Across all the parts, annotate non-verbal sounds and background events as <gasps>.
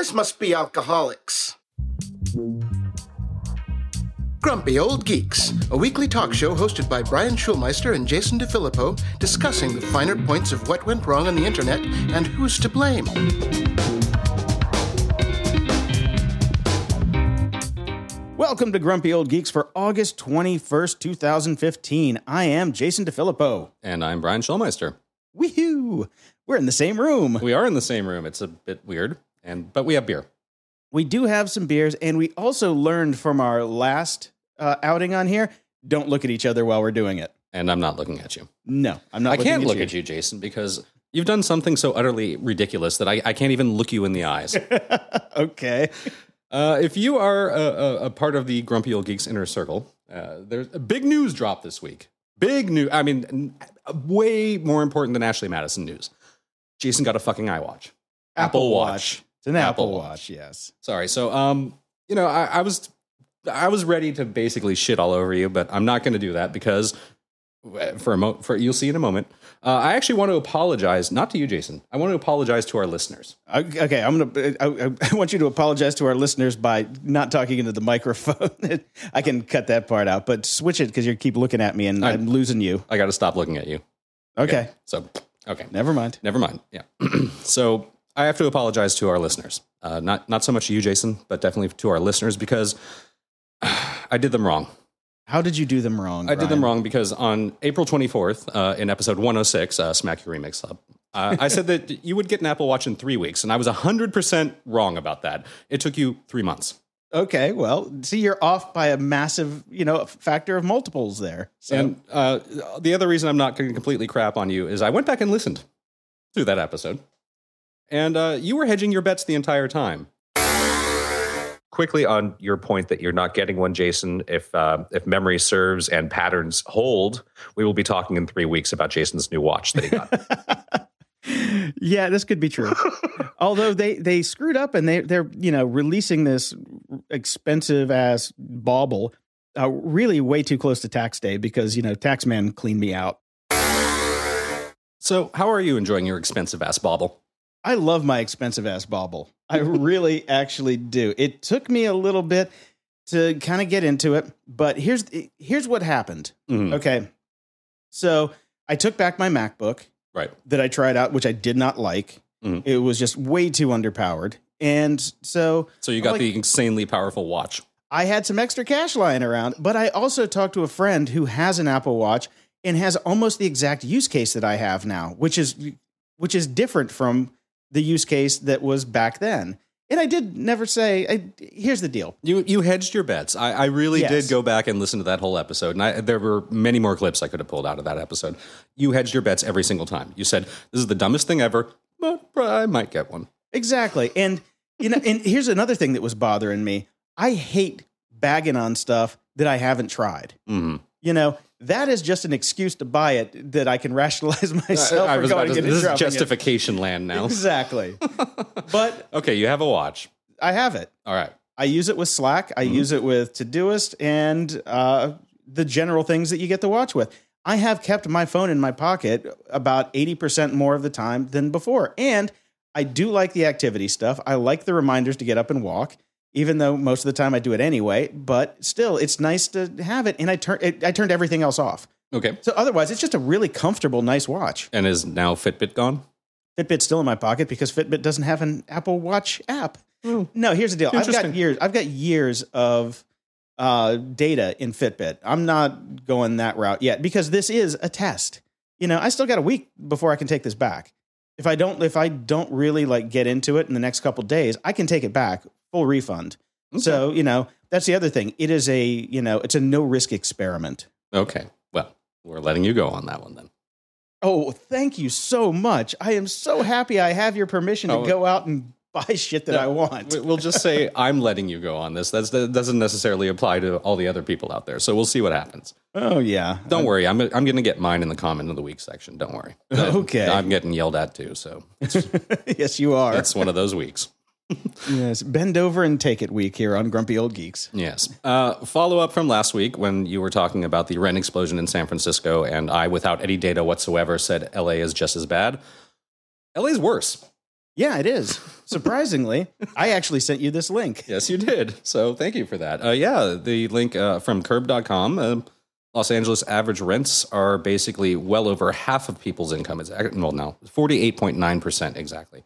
guys must be alcoholics. Grumpy Old Geeks, a weekly talk show hosted by Brian Schulmeister and Jason DeFilippo, discussing the finer points of what went wrong on the internet and who's to blame. Welcome to Grumpy Old Geeks for August 21st, 2015. I am Jason DeFilippo. And I'm Brian Schulmeister. Woohoo! We're in the same room. We are in the same room. It's a bit weird, and but we have beer. We do have some beers, and we also learned from our last uh, outing on here don't look at each other while we're doing it. And I'm not looking at you. No, I'm not I can't at look you. at you, Jason, because you've done something so utterly ridiculous that I, I can't even look you in the eyes. <laughs> okay. uh, if you are a, a, a part of the Grumpy Old Geeks inner circle, uh, there's a big news drop this week. Big news. I mean, n- way more important than Ashley Madison news. Jason got a fucking iWatch. Apple Watch. It's an Apple, Apple Watch. Watch. yes. Sorry. So, um, you know, I, I was, I was ready to basically shit all over you, but I'm not going to do that because uh, for a mo- for you'll see in a moment. Uh, I actually want to apologize, not to you, Jason. I want to apologize to our listeners. Okay, I'm gonna. I, I- I want you to apologize to our listeners by not talking into the <laughs> microphone. I can cut that part out, but switch it because you keep looking at me and I- I'm losing you. I got to stop looking at you. Okay, So, okay, never mind. never mind. Yeah. <clears throat> so I have to apologize to our listeners. Uh, not not so much to you, Jason, but definitely to our listeners because <sighs> I did them wrong. How did you do them wrong? I did them wrong because on April 24th, uh, in episode 106, uh, Smack Your Remix Hub, uh, I said that <laughs> you would get an Apple Watch in three weeks, and I was 100% wrong about that. It took you three months. Okay, well, see, you're off by a massive, you know, factor of multiples there. So, And uh, the other reason I'm not going to completely crap on you is I went back and listened to that episode, and uh, you were hedging your bets the entire time. quickly on your point that you're not getting one, Jason. If uh, if memory serves and patterns hold, we will be talking in three weeks about Jason's new watch that he got. <laughs> yeah, this could be true. <laughs> Although they they screwed up and they they're you know releasing this expensive ass bauble, uh, really way too close to tax day because you know taxman cleaned me out. So, how are you enjoying your expensive ass bauble? I love my expensive ass bauble. I really <laughs> actually do. It took me a little bit to kind of get into it, but here's here's what happened. Mhm. Okay. So, I took back my MacBook Right. that I tried out which I did not like. Mhm. It was just way too underpowered. And so So, you got like- the insanely powerful watch. I had some extra cash lying around, but I also talked to a friend who has an Apple Watch and has almost the exact use case that I have now, which is which is different from the use case that was back then. And I did never say. I, here's the deal. You you hedged your bets. I, I really Yes. did go back and listen to that whole episode, and I, there were many more clips I could have pulled out of that episode. You hedged your bets every single time. You said this is the dumbest thing ever, but I might get one. Exactly. And you know, and here's another thing that was bothering me. I hate bagging on stuff that I haven't tried. hmm You know, that is just an excuse to buy it that I can rationalize <laughs> myself I for was about going to, this is dropping it. justification land now. Exactly. <laughs> but okay, you have a watch. I have it. All right. I use it with Slack. I Mhm. use it with Todoist and uh, the general things that you get to watch with. I have kept my phone in my pocket about 80% more of the time than before. And I do like the activity stuff. I like the reminders to get up and walk, even though most of the time I do it anyway. But still, it's nice to have it. And I, turn, it, I turned everything else off. Okay. So otherwise, it's just a really comfortable, nice watch. And is now Fitbit gone? Fitbit's still in my pocket because Fitbit doesn't have an Apple Watch app. Oh. No, here's the deal. I've got years. I've got years of uh, data in Fitbit. I'm not going that route yet because this is a test. You know, I still got a week before I can take this back. If I don't, if I don't really like get into it in the next couple days, I can take it back, full refund. So you know, that's the other thing. It is a you know, it's a no risk experiment. Okay. Well, we're letting you go on that one then. Oh, thank you so much. I am so happy I have your permission to Oh. go out and buy shit that I want. We- We'll just say <laughs> I'm letting you go on this. That's, that doesn't necessarily apply to all the other people out there. So we'll see what happens. Oh yeah. Don't worry. I'm I'm going to get mine in the comment of the week section. Don't worry. <laughs> Okay. I'm getting yelled at too. So <laughs> yes, you are. it's one of those weeks. Yes, bend over and take it week here on Grumpy Old Geeks. Yes. Uh, follow up from last week when you were talking about the rent explosion in San Francisco, and I, without any data whatsoever, said LA is just as bad. LA is worse. Yeah, it is. Surprisingly, I actually sent you this link. Yes, you did. So thank you for that. Uh, yeah, the link uh, from curb.com. Uh, Los Angeles average rents are basically well over half of people's income. It's well now 48.9% exactly.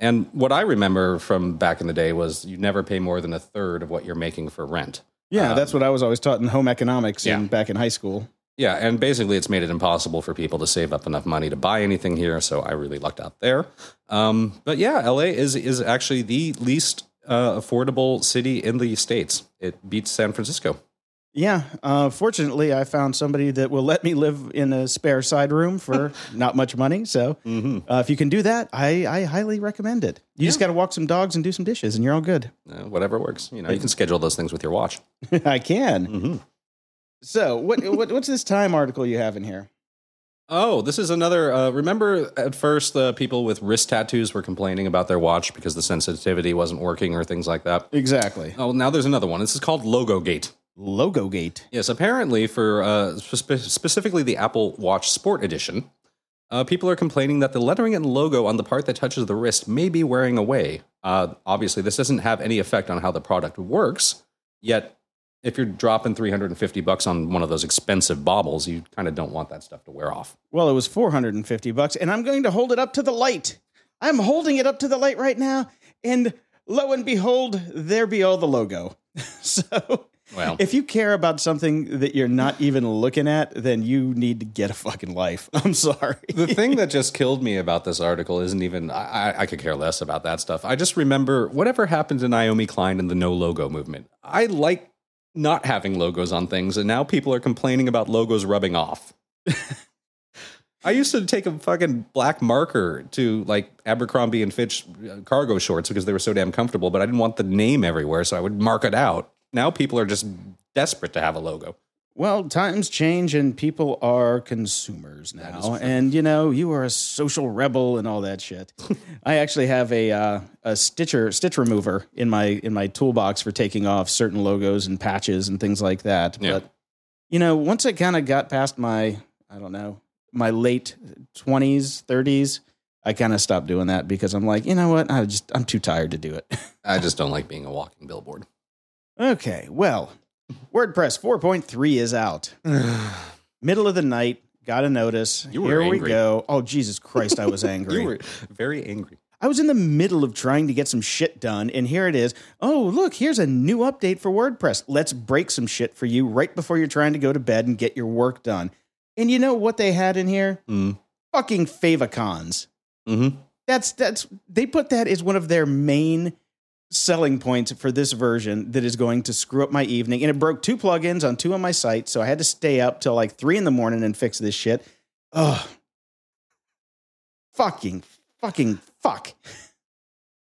And what I remember from back in the day was you never pay more than a third of what you're making for rent. Yeah, that's what I was always taught in home economics Yeah. and back in high school. Yeah, and basically it's made it impossible for people to save up enough money to buy anything here. So I really lucked out there. Um, but yeah, LA is is actually the least uh, affordable city in the states. It beats San Francisco. Yeah, uh, fortunately, I found somebody that will let me live in a spare side room for <laughs> not much money. So, uh, if you can do that, I, I highly recommend it. You just got to walk some dogs and do some dishes, and you're all good. Uh, whatever works. You know, you can schedule those things with your watch. <laughs> I can. Mhm. So, what, what what's this time article you have in here? Oh, this is another. Uh, remember, at first, the people with wrist tattoos were complaining about their watch because the sensitivity wasn't working or things like that. Exactly. Oh, now there's another one. This is called Logo Gate. Logo Gate. Yes, apparently for uh, spe- specifically the Apple Watch Sport Edition, uh, people are complaining that the lettering and logo on the part that touches the wrist may be wearing away. Uh, obviously, this doesn't have any effect on how the product works. Yet, if you're dropping 350 bucks on one of those expensive baubles, you kind of don't want that stuff to wear off. Well, it was 450 bucks, and I'm going to hold it up to the light. I'm holding it up to the light right now, and lo and behold, there be all the logo. <laughs> so, Well, if you care about something that you're not even looking at, then you need to get a fucking life. <laughs> I'm sorry. the thing that just killed me about this article isn't even I, I- I could care less about that stuff. I just remember whatever happened to Naomi Klein and the no logo movement. I like not having logos on things, and now people are complaining about logos rubbing off. <laughs> I used to take a fucking black marker to like Abercrombie and Fitch uh, cargo shorts because they were so damn comfortable, but I didn't want the name everywhere, so I would mark it out. Now people are just desperate to have a logo. Well, times change and people are consumers now. And you know, you are a social rebel and all that shit. <laughs> I actually have a uh, a stitcher stitch remover in my in my toolbox for taking off certain logos and patches and things like that. Yeah. But you know, once I kind of got past my I don't know, my late 20s, 30s, I kind of stopped doing that because I'm like, you know what? I just I'm too tired to do it. I <laughs> just don't like being a walking billboard. Okay, well, WordPress 4.3 is out. <sighs> middle of the night got a notice You here we angry. go oh jesus christ i was <laughs> angry You were very angry. i was in the middle of trying to get some shit done and here it is oh look here's a new update for wordpress let's break some shit for you right before you're trying to go to bed and get your work done and you know what they had in here Mm. fucking favicons Mm-hmm. that's that's they put that as one of their main selling points for this version that is going to screw up my evening and it broke two plugins on two of my sites so i had to stay up till like three in the morning and fix this shit Ugh. fucking fucking fuck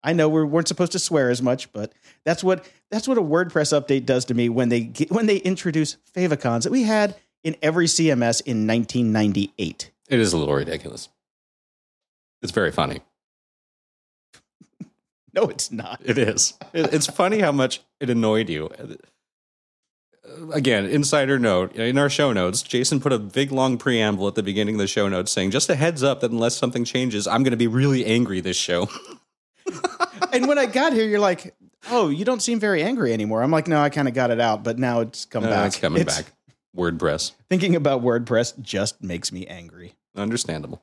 i know we weren't supposed to swear as much but that's what that's what a wordpress update does to me when they get, when they introduce favicons that we had in every cms in 1998 It is a little ridiculous. It's very funny. <laughs> no it's not It is. It- It's funny how much it annoyed you. Again, insider note in our show notes, Jason put a big long preamble at the beginning of the show notes saying, just a heads up that unless something changes, I'm going to be really angry this show. <laughs> and when I got here, you're like, "Oh, you don't seem very angry anymore." I'm like, "No, I kind of got it out, but now it's come Uh, back. it's coming back. WordPress. Thinking about WordPress just makes me angry. Understandable.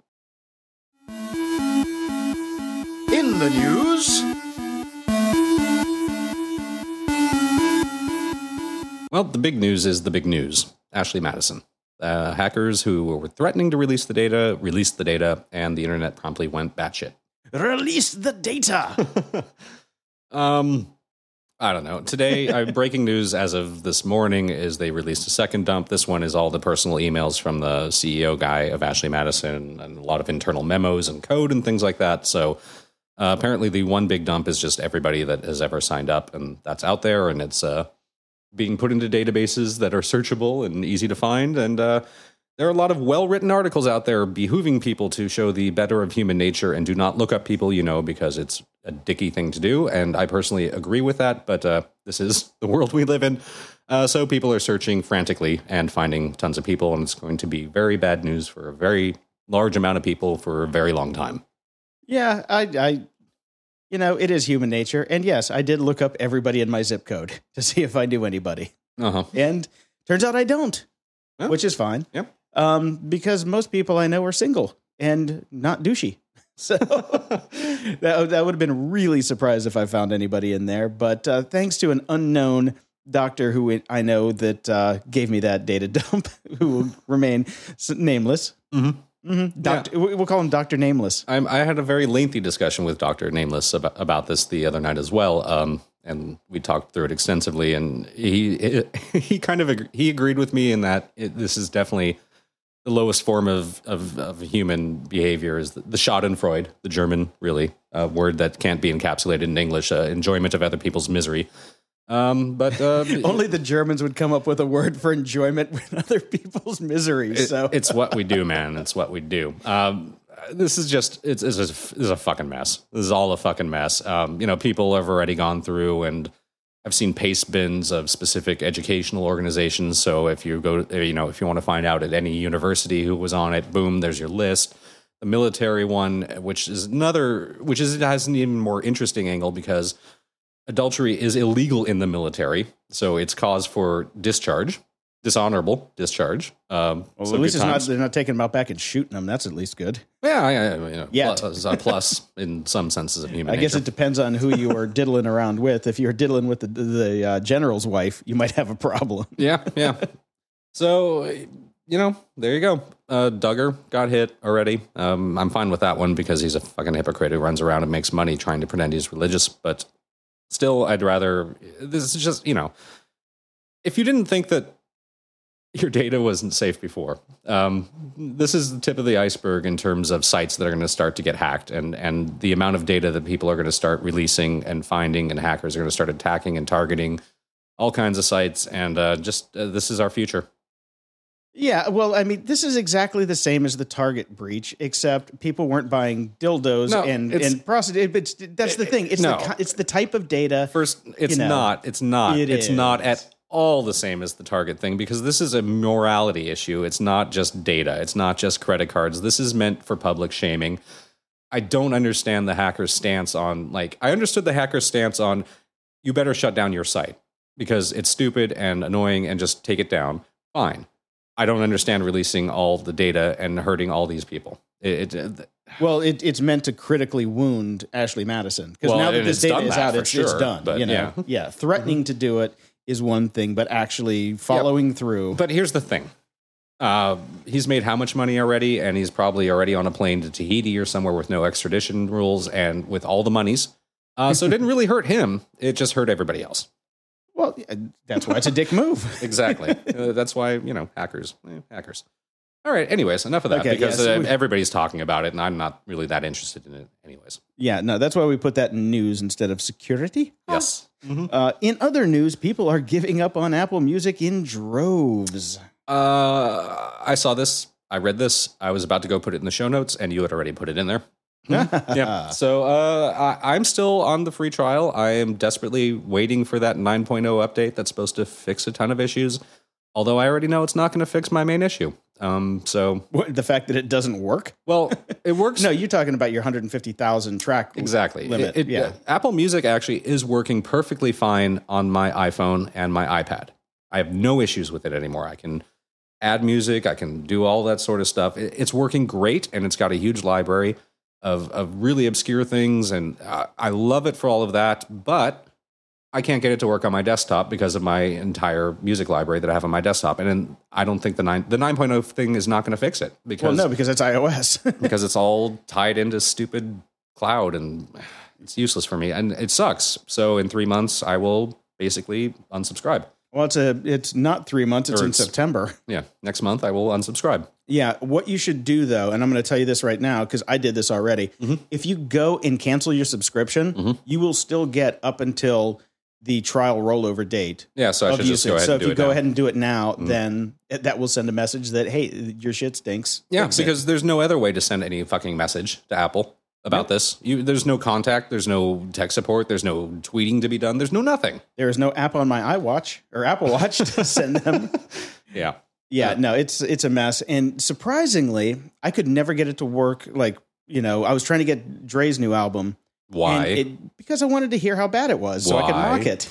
In the news, Well, the big news is the big news. Ashley Madison. Uh, hackers who were threatening to release the data released the data, and the internet promptly went batshit. Release the data. <laughs> um, I don't know. Today, <laughs> breaking news as of this morning is they released a second dump. This one is all the personal emails from the CEO guy of Ashley Madison and a lot of internal memos and code and things like that. So uh, apparently, the one big dump is just everybody that has ever signed up, and that's out there, and it's uh, being put into databases that are searchable and easy to find. And uh, there are a lot of well written articles out there behooving people to show the better of human nature and do not look up people you know because it's a dicky thing to do. And I personally agree with that, but uh, this is the world we live in. Uh, so people are searching frantically and finding tons of people, and it's going to be very bad news for a very large amount of people for a very long time. yeah, I, I, you know, it is human nature. And yes, I did look up everybody in my zip code <laughs> to see if I knew anybody. Uh huh. And turns out I don't, Yeah. which is fine. Yep. Um, because most people I know are single and not douchey. <laughs> So <laughs> that, that would have been really surprised if I found anybody in there. But uh, thanks to an unknown doctor who I know that uh, gave me that data dump, who will remain nameless. Mhm. Hmm Doctor, we- We'll call him Doctor Nameless. I'm, I had a very lengthy discussion with Doctor Nameless about, about this the other night as well, um, and we talked through it extensively. And he <laughs> he kind of he agreed with me in that it, this is definitely the lowest form of of, of human behavior is the, the Schadenfreude, the German really uh, word that can't be encapsulated in English, uh, enjoyment of other people's misery. Um, but uh, <laughs> Only the Germans would come up with a word for enjoyment <laughs> with other people's misery. It- So it's what we do, man. It's what we do. Um, this is just it's, it's, just, this is a fucking mess. This is all a fucking mess. Um, you know, people have already gone through and I've seen paste bins of specific educational organizations. So if you go, you know, if you want to find out at any university who was on it, boom, there's your list. The military one, which is another, which is it has an even more interesting angle because adultery is illegal in the military, so it's cause for discharge, dishonorable discharge. Um, well, so at least it's not, they're not taking them out back and shooting them. That's at least good. Yeah, yeah, yeah, you know, Yet. plus, a plus <laughs> in some senses of human I guess nature. it depends on who you are diddling around with. If you're diddling with the, the uh, general's wife, you might have a problem. <laughs> yeah, yeah. So you know, there you go. Uh, Duggar got hit already. Um, I'm fine with that one because he's a fucking hypocrite who runs around and makes money trying to pretend he's religious. But still, I'd rather. This is just you know, if you didn't think that your data wasn't safe before, um, this is the tip of the iceberg in terms of sites that are going to start to get hacked, and and the amount of data that people are going to start releasing and finding, and hackers are going to start attacking and targeting all kinds of sites, and uh, just uh, this is our future. Yeah, well, I mean, this is exactly the same as the Target breach, except people weren't buying dildos No, and it's- and prostitute. But that's the thing; it's no. the it's the type of data. First, it's You know, not. It's not. it it's not at all the same as the target thing because this is a morality issue. It's not just data. It's not just credit cards. This is meant for public shaming. I don't understand the hacker's stance on like I understood the hacker's stance on you better shut down your site because it's stupid and annoying and just take it down. Fine. I don't understand releasing all the data and hurting all these people. It, it, Well, it, it's meant to critically wound Ashley Madison because Well, now that this data is out, it's, it's done. but you know, yeah. threatening to do it is one thing, but actually following through. But here's the thing. Uh, he's made how much money already, and he's probably already on a plane to Tahiti or somewhere with no extradition rules and with all the monies. Uh, so it didn't really hurt him. It just hurt everybody else. Well, that's why it's a dick move. <laughs> Exactly. uh, that's why you know hackers, eh, hackers. All right. Anyways, enough of that Okay, because yes, uh, we- everybody's talking about it, and I'm not really that interested in it. Anyways. yeah, no, that's why we put that in news instead of security. Yes. Uh, in other news, people are giving up on Apple Music in droves. Uh, I saw this. I read this. I was about to go put it in the show notes, and you had already put it in there. <laughs> yeah. So uh, I, I'm still on the free trial. I am desperately waiting for that 9.0 update that's supposed to fix a ton of issues. Although I already know it's not going to fix my main issue. Um, so What, the fact that it doesn't work? well, it works. <laughs> No, you're talking about your 150,000 track exactly. limit. It- it- yeah. Apple Music actually is working perfectly fine on my iPhone and my iPad. I have no issues with it anymore. I can add music. I can do all that sort of stuff. It- It's working great, and it's got a huge library of of really obscure things, and uh, I love it for all of that. But I can't get it to work on my desktop because of my entire music library that I have on my desktop, and then I don't think the nine the 9.0 thing is not going to fix it because well, no, because it's iOS. <laughs> because it's all tied into stupid cloud and it's useless for me and it sucks. So in three months, I will basically unsubscribe. well, it's a it's not three months. It's Or in it's- September. Yeah, next month I will unsubscribe. Yeah, what you should do though, and I'm going to tell you this right now because I did this already. Mm-hmm. If you go and cancel your subscription, you will still get up until the trial rollover date. Yeah, so I should just go ahead so and if do you it go now. Mm-hmm. ahead and do it now, then it- that will send a message that hey, your shit stinks. Yeah, Fix it. because there's no other way to send any fucking message to Apple about this. You, there's no contact, there's no tech support, there's no tweeting to be done, there's no nothing. there is no app on my iWatch or Apple Watch to <laughs> send them. <laughs> Yeah. Yeah, no, it's it's a mess. And surprisingly, I could never get it to work. Like you know, I was trying to get Dre's new album Why? It, because I wanted to hear how bad it was, so I could mock it.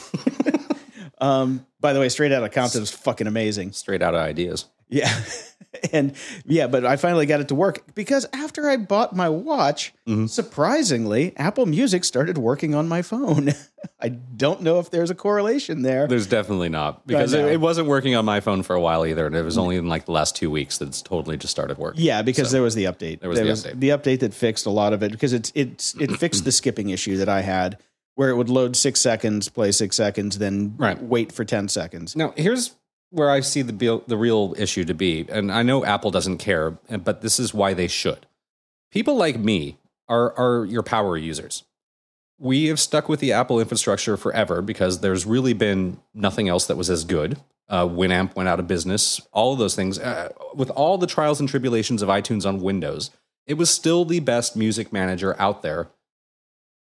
<laughs> um, by the way, Straight Outta Compton was fucking amazing. Straight out of ideas. Yeah. <laughs> and yeah, but I finally got it to work because after I bought my watch, Mm-hmm. surprisingly, Apple Music started working on my phone. <laughs> I don't know if there's a correlation there. There's definitely not because it, it wasn't working on my phone for a while either, and it was only in like the last two weeks that it's totally just started working. Yeah, because there was the update. There was the update. the update that fixed a lot of it because it's it's it fixed the skipping issue that I had where it would load six seconds, play six seconds, then Right. wait for ten seconds. Now, here's where I see the bil- the real issue to be, and I know Apple doesn't care, but this is why they should. People like me are are your power users. We have stuck with the Apple infrastructure forever because there's really been nothing else that was as good. Uh, Winamp went out of business. All of those things, uh, with all the trials and tribulations of iTunes on Windows, it was still the best music manager out there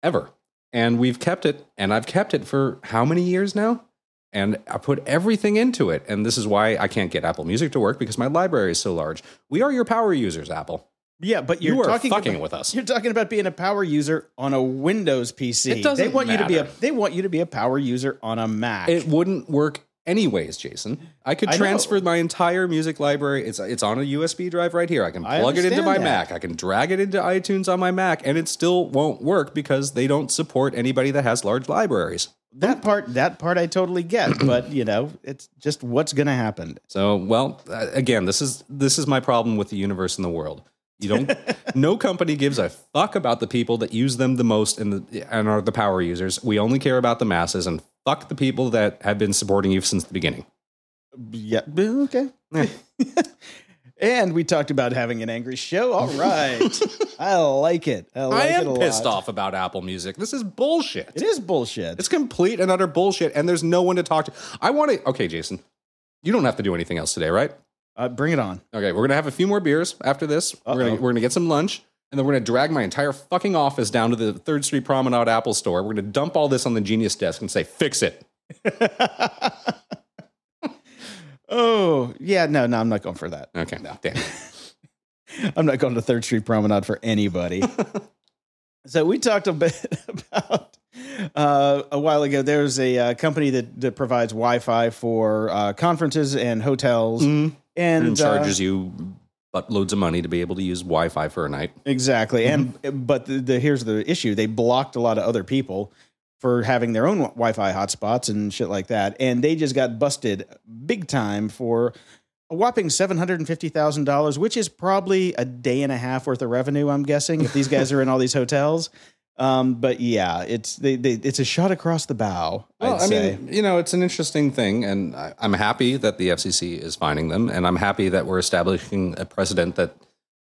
ever. And we've kept it, and I've kept it for how many years now? And I put everything into it. And this is why I can't get Apple Music to work because my library is so large. We are your power users, Apple. Yeah, but you're You are talking fucking about, with us. You're talking about being a power user on a Windows PC. It doesn't they want you to be a matter. they want you to be a power user on a Mac. It wouldn't work anyways, Jason. I could I transfer my entire music library. It's it's on a USB drive right here. I can I plug it into my that. Mac. I can drag it into iTunes on my Mac, and it still won't work because they don't support anybody that has large libraries. That part that part I totally get, <clears throat> but you know, it's just what's going to happen. So, well, uh, again, this is this is my problem with the universe and the world. You don't. <laughs> no company gives a fuck about the people that use them the most and the, and are the power users. We only care about the masses and fuck the people that have been supporting you since the beginning. Yeah, okay. Eh. <laughs> and we talked about having an angry show. All right. <laughs> I like it. I, like I it am a pissed lot. off about Apple Music. This is bullshit. It is bullshit. It's complete and utter bullshit, and there's no one to talk to. I want to. Okay, Jason, you don't have to do anything else today, right? uh, bring it on. Okay, we're gonna have a few more beers after this. We're gonna we're gonna get some lunch, and then we're gonna drag my entire fucking office down to the Third Street Promenade Apple Store. We're gonna dump all this on the Genius desk and say, "Fix it." <laughs> Oh, yeah, no, no, I'm not going for that. Okay, No. damn. <laughs> I'm not going to Third Street Promenade for anybody. <laughs> so we talked a bit <laughs> about uh, a while ago. There's a uh, company that, that provides Wi-Fi for uh, conferences and hotels, and, and uh, charges you buttloads of money to be able to use Wi-Fi for a night. exactly. And but the, the here's the issue: they blocked a lot of other people for having their own Wi-Fi hotspots and shit like that, and they just got busted big time for. A whopping seven hundred and fifty thousand dollars, which is probably a day and a half worth of revenue. I'm guessing if these guys are in all these hotels. Um, but yeah, it's they, they, it's a shot across the bow. Well, I say. mean, you know, it's an interesting thing, and I, I'm happy that the FCC is finding them, and I'm happy that we're establishing a precedent that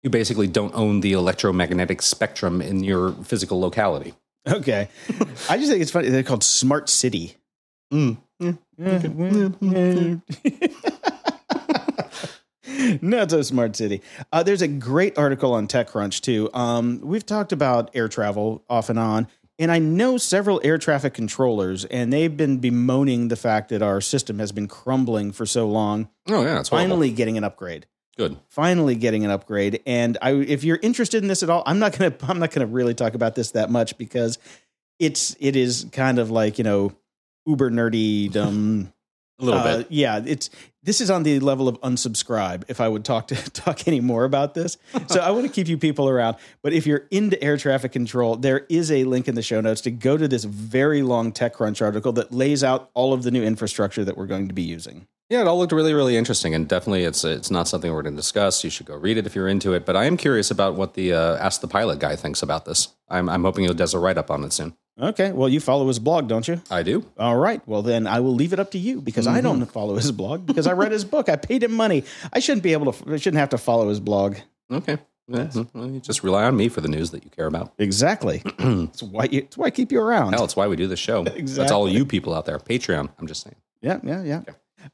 you basically don't own the electromagnetic spectrum in your physical locality. Okay. I just think it's funny. They're called Smart City. Mm. <laughs> Not so smart city. Uh, there's a great article on TechCrunch too. Um, we've talked about air travel off and on, and I know several air traffic controllers, and they've been bemoaning the fact that our system has been crumbling for so long. Oh yeah, it's horrible. Finally, getting an upgrade. Good. Finally, getting an upgrade. And I, if you're interested in this at all, I'm not gonna. I'm not gonna really talk about this that much because it's it is kind of like you know uber nerdy. dumb <laughs> A little uh, bit. Yeah, it's this is on the level of unsubscribe. If I would talk to <laughs> talk any more about this, so I want to keep you people around. But if you're into air traffic control, there is a link in the show notes to go to this very long TechCrunch article that lays out all of the new infrastructure that we're going to be using. Yeah, it all looked really, really interesting, and definitely, it's it's not something we're going to discuss. You should go read it if you're into it. But I am curious about what the uh, Ask the Pilot guy thinks about this. I'm I'm hoping he does a write up on it soon. Okay, well, you follow his blog, don't you? I do. All right. Well, then I will leave it up to you because I don't follow his blog because I read his book. I paid him money. I shouldn't be able to. I shouldn't have to follow his blog. Okay. Yeah, well, you just rely on me for the news that you care about. Exactly. <clears throat> That's why. You, that's why I keep you around. Hell, it's why we do this show. exactly. That's all you people out there. Patreon. I'm just saying. Yeah, yeah, yeah.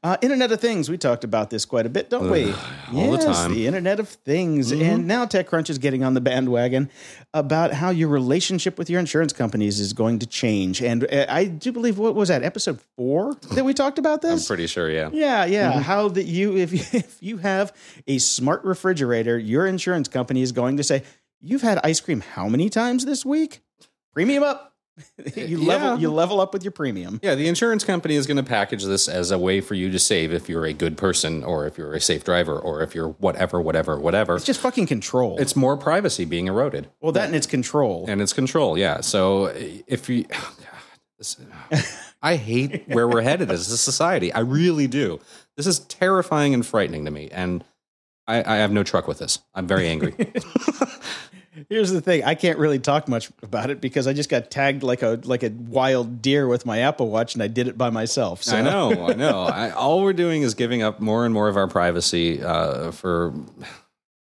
Uh, Internet of Things. We talked about this quite a bit, don't we? all the Yes, time. The Internet of Things. And now TechCrunch is getting on the bandwagon about how your relationship with your insurance companies is going to change. And uh, I do believe what was that episode four that we talked about this? I'm pretty sure. Yeah. Yeah, yeah. How that you if you, <laughs> if you have a smart refrigerator, your insurance company is going to say, "You've had ice cream how many times this week?" premium up. <laughs> you level Yeah. you level up with your premium. Yeah, the insurance company is going to package this as a way for you to save if you're a good person or if you're a safe driver or if you're whatever, whatever, whatever. It's just fucking control. It's more privacy being eroded. well, that and it's control. and it's control. Yeah. So if you, oh God, this, <sighs> I hate where we're headed as a society. I really do. This is terrifying and frightening to me, and I, I have no truck with this. I'm very angry. <laughs> Here's the thing: I can't really talk much about it because I just got tagged like a like a wild deer with my Apple Watch, and I did it by myself. So. I know. I know. I, all we're doing is giving up more and more of our privacy uh, for.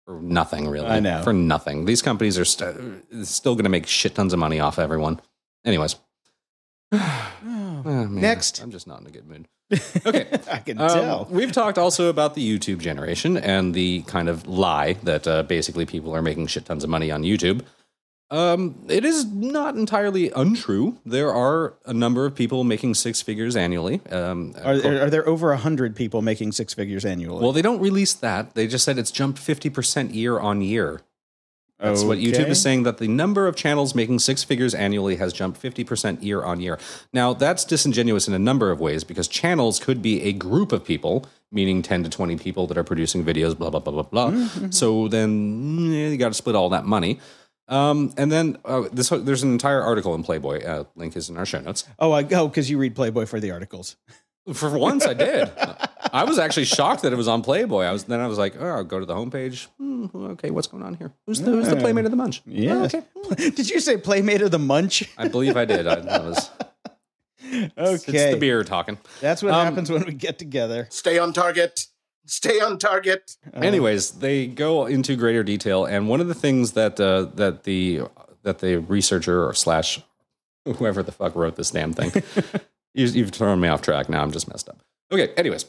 For nothing, really. I know. For nothing. These companies are st- still going to make shit tons of money off everyone. Anyways. <sighs> <sighs> Oh, man, Next. I'm just not in a good mood. Okay. <laughs> I can Um, tell. We've talked also about the YouTube generation and the kind of lie that uh, basically people are making shit tons of money on YouTube. Um, it is not entirely untrue. There are a number of people making six figures annually. Um, Are there, are there over a hundred people making six figures annually? well, they don't release that. They just said it's jumped 50% year on year. That's what YouTube is saying that the number of channels making six figures annually has jumped 50% year on year. Now, that's disingenuous in a number of ways because channels could be a group of people, meaning 10 to 20 people that are producing videos, blah, blah, blah, blah, blah. Mm-hmm. So then you got to split all that money. Um, and then uh, this, there's an entire article in Playboy. Uh, link is in our show notes. Oh, I go because you read Playboy for the articles. For once, I did. <laughs> I was actually shocked that it was on Playboy. I was then I was like, oh, I'll go to the homepage. Hmm, okay, what's going on here? Who's the, who's the playmate of the munch? Yeah. Oh, okay. <laughs> Did you say Playmate of the Munch? I believe I did. I, that was Okay, it's the beer talking. that's what Um, happens when we get together. Stay on target. Stay on target. Anyways, they go into greater detail, and one of the things that uh, that the that the researcher or slash whoever the fuck wrote this damn thing, <laughs> you, you've thrown me off track. Now I'm just messed up. Okay. Anyways,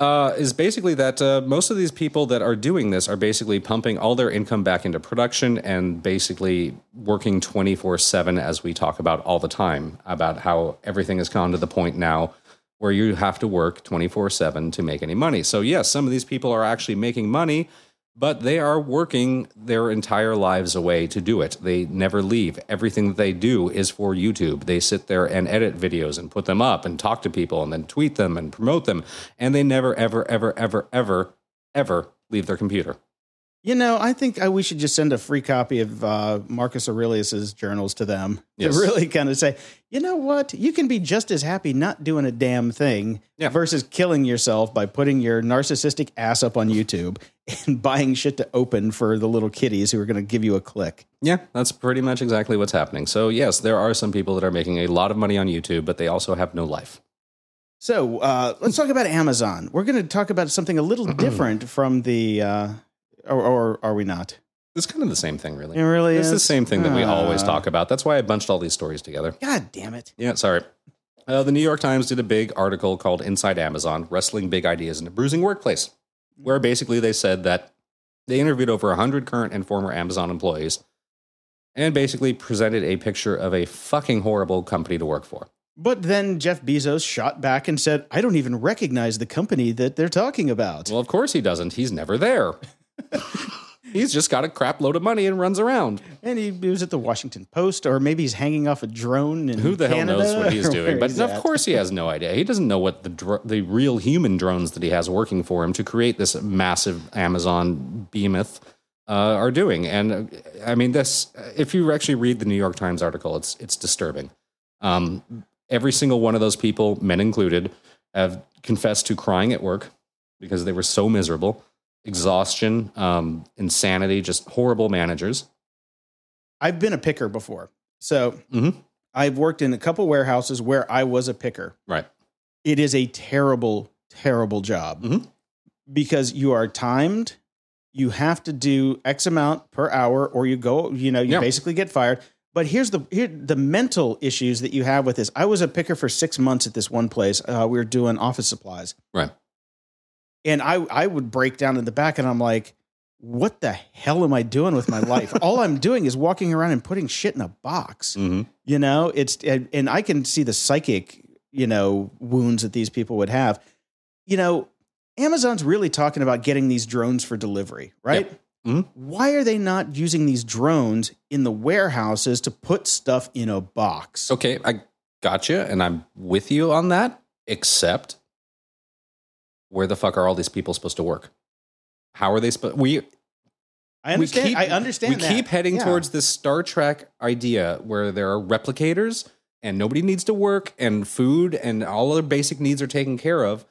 uh, is basically that uh, most of these people that are doing this are basically pumping all their income back into production and basically working 24 7 as we talk about all the time about how everything has gone to the point now where you have to work 24 7 to make any money. So, yes, some of these people are actually making money, but they are working their entire lives away to do it. They never leave. Everything that they do is for YouTube. They sit there and edit videos and put them up and talk to people and then tweet them and promote them. And they never, ever, ever, ever, ever, ever leave their computer. You know, I think I, we should just send a free copy of uh, Marcus Aurelius's journals to them Yes. to really kind of say, you know what, you can be just as happy not doing a damn thing Yeah. versus killing yourself by putting your narcissistic ass up on YouTube and <laughs> buying shit to open for the little kitties who are going to give you a click. Yeah, that's pretty much exactly what's happening. So, yes, there are some people that are making a lot of money on YouTube, but they also have no life. So uh, let's talk about Amazon. We're going to talk about something a little <clears throat> different from the, uh, or, or are we not? It's kind of the same thing, really. It really It's the same thing that we always Ah. talk about. That's why I bunched all these stories together. God damn it. Yeah, sorry. Uh, the New York Times did a big article called Inside Amazon Wrestling Big Ideas in a Bruising Workplace, where basically they said that they interviewed over 100 current and former Amazon employees and basically presented a picture of a fucking horrible company to work for. But then Jeff Bezos shot back and said, I don't even recognize the company that they're talking about. Well, of course he doesn't. He's never there. <laughs> He's just got a crap load of money and runs around. and he, he was at the Washington Post, or maybe he's hanging off a drone in Who the Canada, hell knows what he's <laughs> doing? But he's of at. course, he has no idea. He doesn't know what the dr- the real human drones that he has working for him to create this massive Amazon behemoth uh, are doing. And uh, I mean, this if you actually read the New York Times article, it's it's disturbing. Um, every single one of those people, men included, have confessed to crying at work because they were so miserable, exhaustion, um, insanity, just horrible managers. I've been a picker before. So Mhm. I've worked in a couple warehouses where I was a picker. Right. It is a terrible, terrible job Mhm. because you are timed. You have to do X amount per hour, or you go, you know, you Yeah. basically get fired. But here's the here the mental issues that you have with this. I was a picker for six months at this one place. Uh, we were doing office supplies, Right. And I I would break down in the back, and I'm like, "What the hell am I doing with my life? <laughs> All I'm doing is walking around and putting shit in a box." hmm You know, it's and and I can see the psychic, you know, wounds that these people would have. You know, Amazon's really talking about getting these drones for delivery, right? Mhm. Why are they not using these drones in the warehouses to put stuff in a box? Okay, I gotcha, and I'm with you on that. Except, where the fuck are all these people supposed to work? How are they supposed? We I understand. We keep, I understand. We that. keep heading Yeah. towards this Star Trek idea where there are replicators and nobody needs to work and food and all other basic needs are taken care of,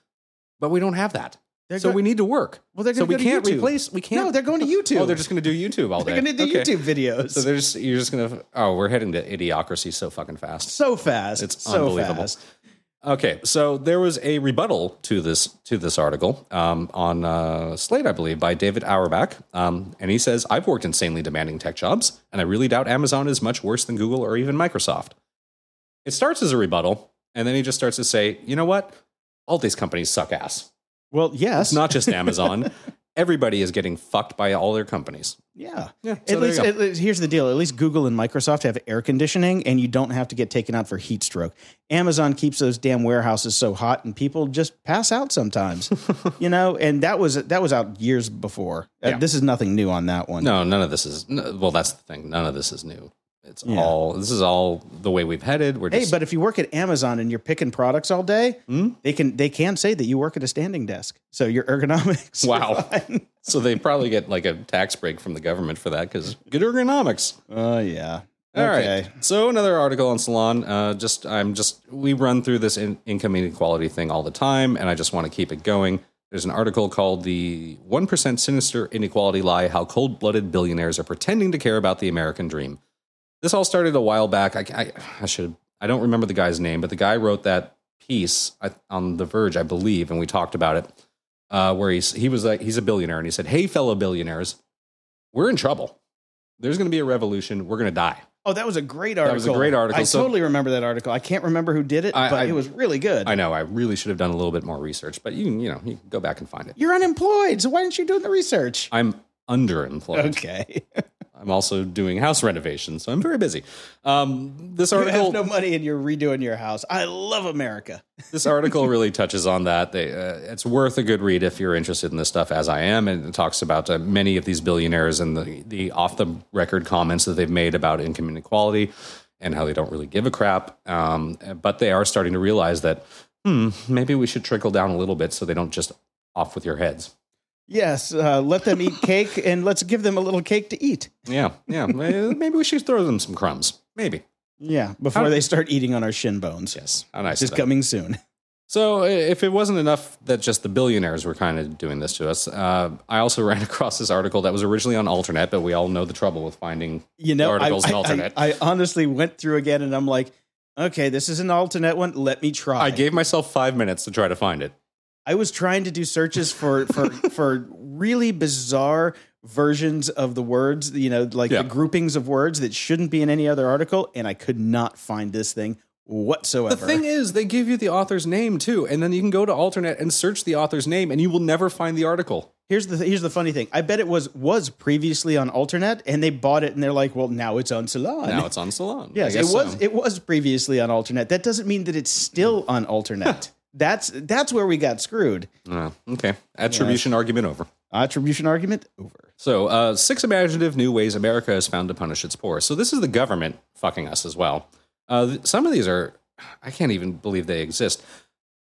but we don't have that. They're so go- we need to work. Well, they're so we can't YouTube. replace. We can't. No, they're going to YouTube. <laughs> Oh, they're just going to do YouTube all day. They're going to do Okay. YouTube videos. So they're just you're just going to. Oh, we're heading to idiocracy so fucking fast. so fast. It's so unbelievable. Fast. Okay, so there was a rebuttal to this to this article um, on uh, Slate, I believe, by David Auerbach, um, and he says, "I've worked insanely demanding tech jobs, and I really doubt Amazon is much worse than Google or even Microsoft." It starts as a rebuttal, and then he just starts to say, "You know what? All these companies suck ass. Well, yes. It's not just <laughs> Amazon. Everybody is getting fucked by all their companies." Yeah. Yeah, so at least, at least- here's the deal. At least Google and Microsoft have air conditioning, and you don't have to get taken out for heat stroke. Amazon keeps those damn warehouses so hot, and people just pass out sometimes. <laughs> you know, and that was that was out years before. Uh, this is nothing new on that one. No, none of this is. no- Well, that's the thing. None of this is new. It's Yeah. all. This is all the way we've headed. We're Hey, just. but if you work at Amazon and you're picking products all day, Hmm? they can they can say that you work at a standing desk, so your ergonomics. Wow. <laughs> So they probably get like a tax break from the government for that because good ergonomics. Oh yeah. All right. okay. So another article on Salon. Uh, just I'm just we run through this in, income inequality thing all the time, and I just want to keep it going. There's an article called "The One Percent Sinister Inequality Lie: How Cold-Blooded Billionaires Are Pretending to Care About the American Dream." This all started a while back. I, I, I should I don't remember the guy's name, but the guy wrote that piece on The Verge, I believe, and we talked about it. Uh, where he's he was like he's a billionaire, and he said, "Hey, fellow billionaires, we're in trouble. There's going to be a revolution. We're going to die." Oh, that was a great article. That was a great article. I So- totally remember that article. I can't remember who did it, I- but I- it was really good. I know I really should have done a little bit more research, but you can, you know, you can go back and find it. You're unemployed, so why aren't you doing the research? I'm underemployed. Okay. <laughs> I'm also doing house renovations, so I'm very busy. Um, this You article, have no money and you're redoing your house. I love America. <laughs> this article really touches on that. They, uh, it's worth a good read if you're interested in this stuff, as I am, and it talks about uh, many of these billionaires and the the off the record comments that they've made about income inequality and how they don't really give a crap. Um, but they are starting to realize that hmm, maybe we should trickle down a little bit so they don't just off with your heads. Yes, uh, let them eat cake and let's give them a little cake to eat. Yeah, yeah. <laughs> Maybe we should throw them some crumbs. Maybe. Yeah, before How- they start eating on our shin bones. Yes. How nice. Of them. coming soon. So, if it wasn't enough that just the billionaires were kind of doing this to us, uh, I also <laughs> ran across this article that was originally on AlterNet, but we all know the trouble with finding You know, articles I, in AlterNet. I, I honestly went through again and I'm like, okay, this is an AlterNet one. Let me try. I gave myself five minutes to try to find it. I was trying to do searches for for <laughs> for really bizarre versions of the words, you know, like Yeah. the groupings of words that shouldn't be in any other article, and I could not find this thing whatsoever. The thing is, they give you the author's name too, and then you can go to AlterNet and search the author's name, and you will never find the article. here's the here's the funny thing. I bet it was was previously on AlterNet, and they bought it, and they're like, well, now it's on Salon. Now it's on Salon. yes, it was so. it was previously on AlterNet. That doesn't mean that it's still on AlterNet. <laughs> that's that's where we got screwed. Oh, okay. Attribution argument over. Attribution argument over. So, uh, six imaginative new ways America has found to punish its poor. So, this is the government fucking us as well. Uh, th- some of these are, I can't even believe they exist.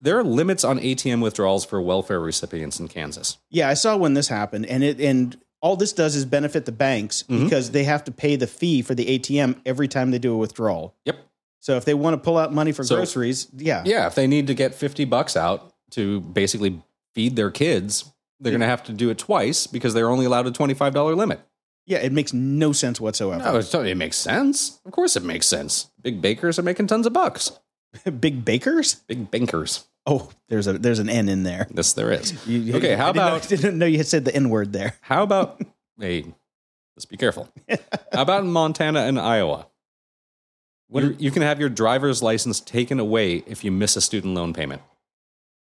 There are limits on ATM withdrawals for welfare recipients in Kansas. Yeah, I saw when this happened, and it and all this does is benefit the banks Mhm. because they have to pay the fee for the ATM every time they do a withdrawal. Yep. So if they want to pull out money for So- groceries, yeah, Yeah, if they need to get 50 bucks out to basically feed their kids, they're going to have to do it twice because they're only allowed a $25 limit. yeah, it makes no sense whatsoever. No, it's, it makes sense. Of course, it makes sense. Big bakers are making tons of bucks. <laughs> Big bakers? Big bankers. Oh, there's a there's an N in there. Yes, there is. <laughs> You- you- Okay, I how didn't know- about- <laughs> didn't know you had said the N word there. How about hey, let's be careful. How about in Montana and Iowa? What You- you can have your driver's license taken away if you miss a student loan payment.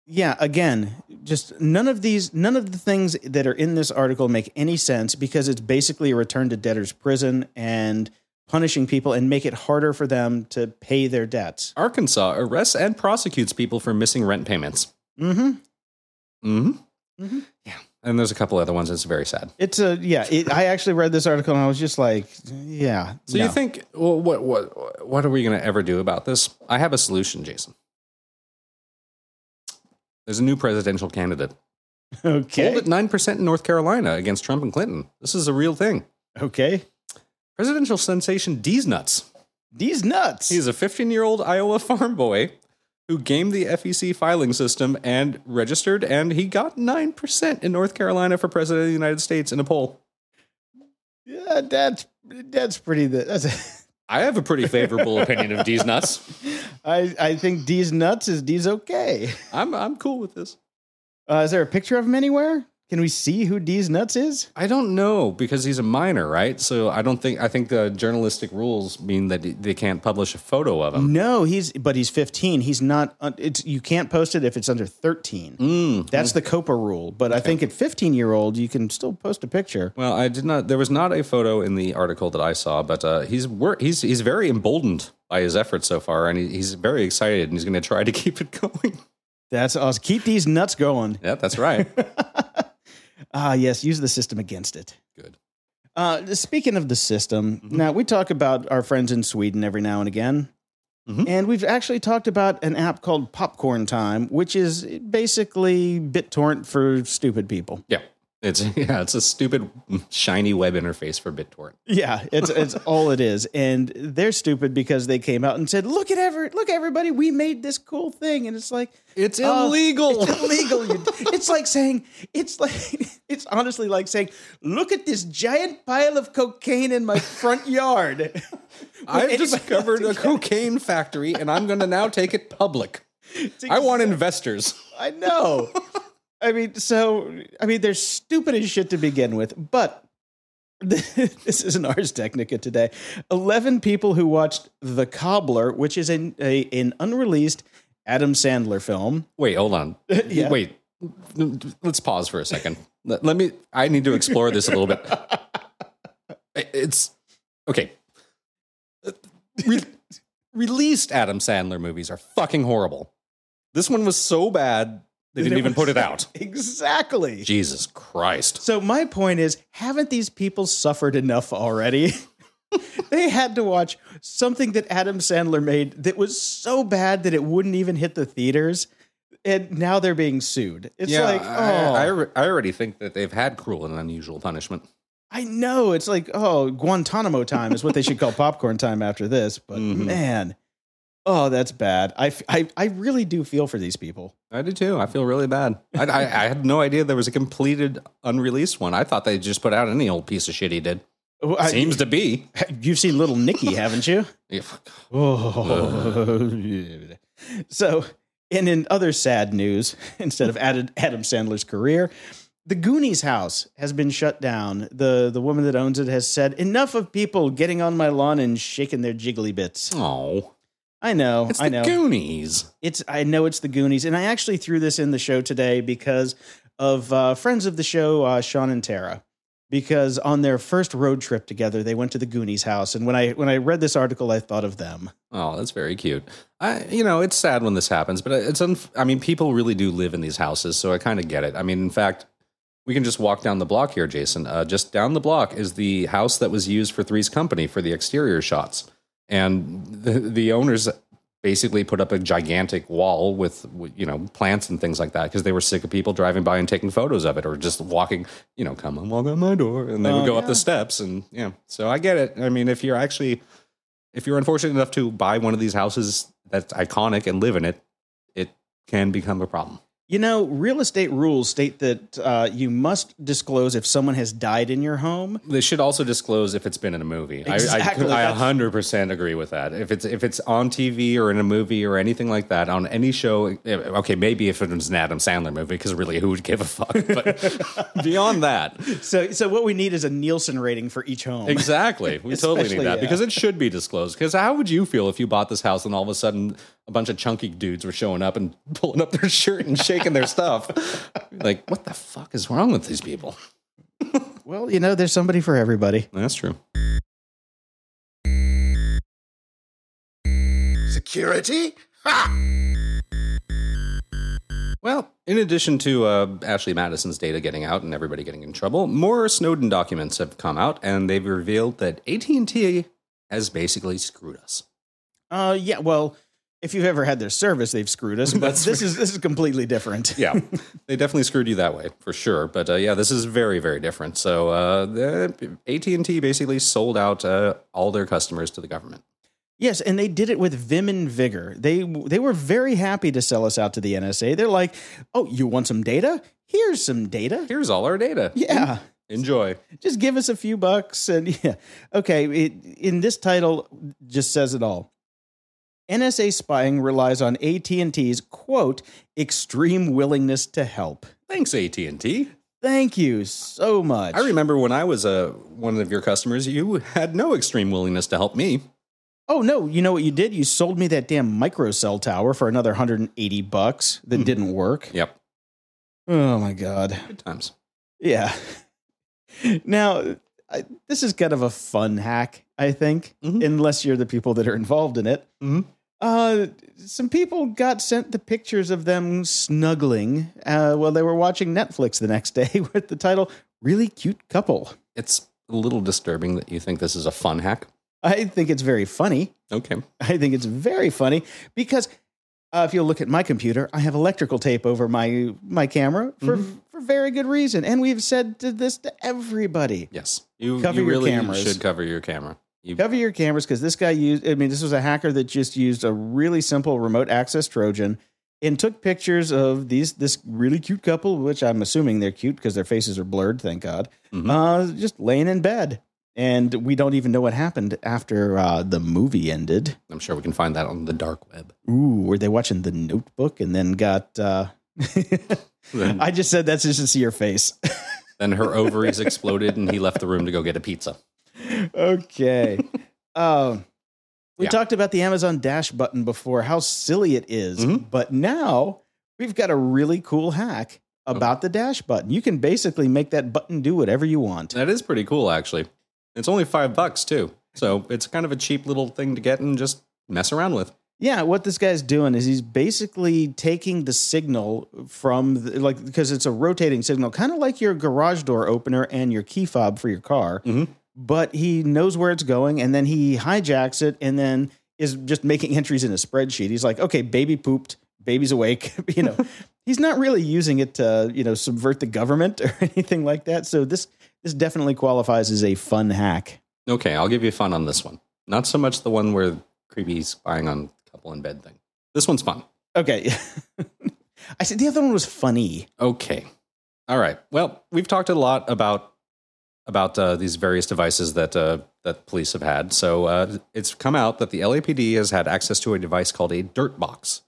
Yeah, again, just none of these, none of the things that are in this article make any sense because it's basically a return to debtor's prison and punishing people and make it harder for them to pay their debts. Arkansas arrests and prosecutes people for missing rent payments. Mm-hmm. Mm hmm. Mm hmm. Yeah. And there's a couple other ones. It's very sad. It's a yeah. It, I actually read this article and I was just like, yeah. So no. you think, well, what what what are we going to ever do about this? I have a solution, Jason. There's a new presidential candidate. okay? Hold at nine percent in North Carolina against Trump and Clinton. This is a real thing. Okay, Presidential sensation Deez Nuts. these nuts. He's a 15 year old Iowa farm boy who gamed the FEC filing system and registered, and he got 9% in North Carolina for president of the United States in a poll. yeah, that's that's pretty. That's. <laughs> I have a pretty favorable opinion of Deez Nuts. <laughs> I I think Deez Nuts is D's okay. I'm, I'm cool with this. Uh, is there a picture of him anywhere? Can we see who Deez Nuts is? I don't know because he's a minor, right? So I don't think, I think the journalistic rules mean that they can't publish a photo of him. No, he's but he's 15. He's not. It's you can't post it if it's under 13. Mm. That's the COPPA rule. But I think at 15 year old you can still post a picture. Well, I did not. There was not a photo in the article that I saw, but uh, he's he's he's very emboldened by his efforts so far, and he, he's very excited, and he's going to try to <laughs> keep it going. That's us. Keep these nuts going. yeah, that's right. <laughs> Ah, yes. Use the system against it. Good. Uh, speaking of the system, Mhm. now we talk about our friends in Sweden every now and again. Mhm. And we've actually talked about an app called Popcorn Time, which is basically BitTorrent for stupid people. Yeah, it's <laughs> yeah, it's a stupid shiny web interface for BitTorrent. Yeah, it's it's <laughs> all it is, and they're stupid because they came out and said, "Look at ever, look everybody, we made this cool thing," and it's like It's uh, illegal. It's illegal. <laughs> It's like saying it's like it's honestly like saying, "Look at this giant pile of cocaine in my front yard." I've discovered a cocaine factory, and I'm going to now take it public. It's I want investors. I know. I mean, so I mean, they're stupid as shit to begin with, but. <laughs> This is an Ars Technica today. Eleven people who watched The Cobbler, which is an, a, an unreleased Adam Sandler film. Wait, hold on. <laughs> Yeah. Wait, let's pause for a second. Let, me. I need to explore this a little bit. <laughs> It's okay. Re- released Adam Sandler movies are fucking horrible. This one was so bad they didn't even put it out. <laughs> Exactly. Jesus Christ. So my point is, haven't these people suffered enough already? <laughs> they had to watch something that Adam Sandler made that was so bad that it wouldn't even hit the theaters, and now they're being sued. It's yeah, like, oh, I, I, I, already think that they've had cruel and unusual punishment. I know it's like, oh, Guantanamo time is what they should call popcorn time after this. But Mhm. man, oh, that's bad. I, I, I really do feel for these people. I do too. I feel really bad. I, I, I had no idea there was a completed unreleased one. I thought they just put out any old piece of shit he did. Oh, I- Seems to be. <laughs> you've seen Little Nicky, <laughs> haven't you? Yeah. Oh. <laughs> so, and in other sad news, instead of Adam Adam Sandler's career, the Goonies house has been shut down. the The woman that owns it has said, "Enough of people getting on my lawn and shaking their jiggly bits." Oh, I know, it's I the know. Goonies. It's I know it's the Goonies, and I actually threw this in the show today because of uh, friends of the show, uh, Sean and Tara. Because on their first road trip together, they went to the Goonies house, and when I when I read this article, I thought of them. Oh, that's very cute. I, you know, it's sad when this happens, but it's. Unf- I mean, people really do live in these houses, so I kind of get it. I mean, in fact, we can just walk down the block here, Jason. Uh, just down the block is the house that was used for Three's Company for the exterior shots, and the the owners basically put up a gigantic wall with you know plants and things like that because they were sick of people driving by and taking photos of it or just walking you know come and walk on my door and they Oh, would go up the steps and yeah. So i get it. I mean if you're actually if you're unfortunate enough to buy one of these houses that's iconic and live in it it can become a problem You know, real estate rules state that uh, you must disclose if someone has died in your home. They should also disclose if it's been in a movie. Exactly, I, I, I 100% agree with that. If it's if it's on TV or in a movie or anything like that, on any show, eh, okay, maybe if it was an Adam Sandler movie, because really, who would give a fuck? <laughs> But <laughs> beyond that, So, so what we need is a Nielsen rating for each home. exactly, we <laughs> totally need that yeah. because it should be disclosed. Because how would you feel if you bought this house and all of a sudden a bunch of chunky dudes were showing up and <laughs> pulling up their shirt and shaking their stuff? <laughs> Like, what the fuck is wrong with these people? <laughs> Well, you know, there's somebody for everybody. That's true. Security? Ha! Well, In addition to uh, Ashley Madison's data getting out and everybody getting in trouble, more Snowden documents have come out, and they've revealed that AT and T has basically screwed us. Uh, yeah. Well, if you've ever had their service, they've screwed us. <laughs> But this is this is completely different. <laughs> Yeah, they definitely screwed you that way for sure. But uh, yeah, this is very very different. So uh, AT and T basically sold out uh, all their customers to the government. Yes, and they did it with vim and vigor. They they were very happy to sell us out to the NSA. They're like, "Oh, you want some data? Here's some data. Here's all our data. Yeah, Enjoy. just give us a few bucks." And <laughs> yeah, okay. It, in this title, just says it all. NSA spying relies on AT and T's quote extreme willingness to help. Thanks AT and T. Thank you so much. I remember when I was uh, one of your customers, you had no extreme willingness to help me. Oh no! You know what you did? You sold me that damn microcell tower for another 180 bucks that didn't work. Yep. Oh my god! Good times. Yeah. <laughs> now, I, this is kind of a fun hack, I think, Mhm. unless you're the people that are involved in it. Mhm. Uh, some people got sent the pictures of them snuggling uh, while they were watching Netflix the next day <laughs> with the title "Really Cute Couple." It's a little disturbing that you think this is a fun hack. I think it's very funny. Okay. I think it's very funny because uh, if you'll look at my computer, I have electrical tape over my my camera for for very good reason, and we've said this to everybody: Yes. You, Cover you your really cameras. should cover your camera. You, cover your cameras because this guy used. I mean, this was a hacker that just used a really simple remote access Trojan and took pictures of these this really cute couple, which I'm assuming they're cute because their faces are blurred. Thank God. Mhm. Uh, just laying in bed. And we don't even know what happened after uh, the movie ended. I'm sure we can find that on the dark web. Ooh, were they watching the notebook and then got uh <laughs> I just said that's just to see your face. <laughs> then her ovaries exploded and he left the room to go get a pizza. Okay. um we Yeah. talked about the Amazon Dash button before, how silly it is. Mhm. But now we've got a really cool hack about the Dash button. You can basically make that button do whatever you want. That is pretty cool, actually. It's only five bucks, too. So it's kind of a cheap little thing to get and just mess around with. Yeah, what this guy's doing is he's basically taking the signal from the, like because it's a rotating signal, kind of like your garage door opener and your key fob for your car. Mhm. But he knows where it's going, and then he hijacks it, and then is just making entries in a spreadsheet. He's like, "Okay, baby pooped, baby's awake." <laughs> you know, <laughs> he's not really using it to you know subvert the government <laughs> or anything like that. So this this definitely qualifies as a fun hack. Okay, I'll give you fun on this one. Not so much the one where creepy spying on couple in bed thing. This one's fun. Okay, I said the other one was funny. Okay. All right. Well, we've talked a lot about about uh, these various devices that uh, that police have had. So uh, it's come out that the LAPD has had access to a device called a Dirt Box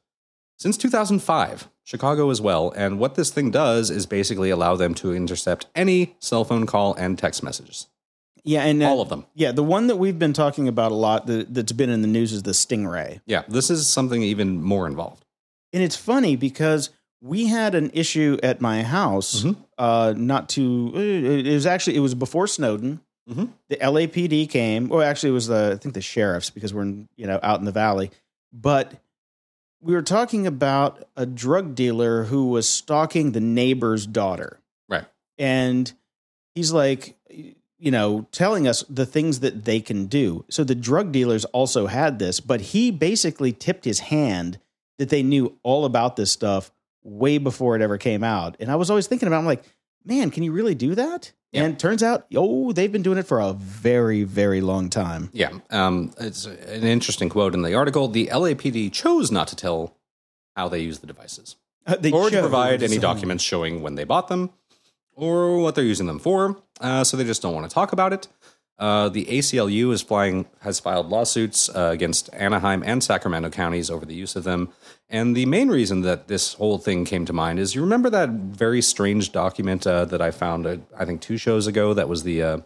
since 2005. Chicago as well. And what this thing does is basically allow them to intercept any cell phone call and text messages. Yeah, and uh, All of them. Yeah, the one that we've been talking about a lot that, that's been in the news is the Stingray. Yeah, this is something even more involved. And it's funny because we had an issue at my house Mhm. uh not too it was actually it was before Snowden. Mhm. The LAPD came, or actually it was the I think the sheriffs because we're in, you know out in the valley. But we were talking about a drug dealer who was stalking the neighbor's daughter. Right. And he's like you know, telling us the things that they can do. So the drug dealers also had this, but he basically tipped his hand that they knew all about this stuff way before it ever came out. And I was always thinking about, it, I'm like, man, can you really do that? Yeah. And it turns out, oh, they've been doing it for a very, very long time. Yeah, um, it's an interesting quote in the article. The LAPD chose not to tell how they use the devices, Uh, they or to provide any documents showing when they bought them, or what they're using them for. Uh, so they just don't want to talk about it. Uh, the ACLU is flying has filed lawsuits uh, against Anaheim and Sacramento counties over the use of them. And the main reason that this whole thing came to mind is you remember that very strange document uh, that I found, uh, I think, two shows ago. That was the uh,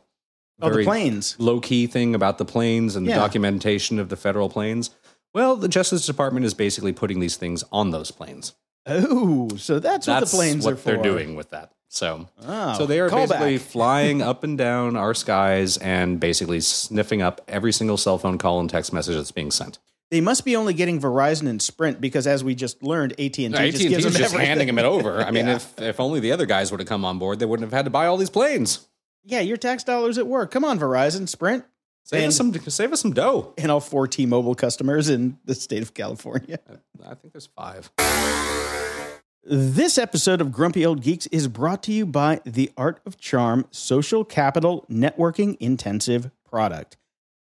Oh, the planes. low key thing about the planes and the documentation of the federal planes. Well, the Justice Department is basically putting these things on those planes. Oh, so that's, what the planes what are for. they're doing with that. So, Oh, so they are basically flying up and down our skies and basically sniffing up every single cell phone call and text message that's being sent. They must be only getting Verizon and Sprint because, as we just learned, AT and T just gives them just handing them it over. I mean, <laughs> Yeah. if if only the other guys would have come on board, they wouldn't have had to buy all these planes. Yeah, your tax dollars at work. Come on, Verizon, Sprint, Save And- us some. Save us some dough. and all four T-Mobile customers in the state of California. I think there's five. This episode of Grumpy Old Geeks is brought to you by the Art of Charm Social Capital Networking Intensive product.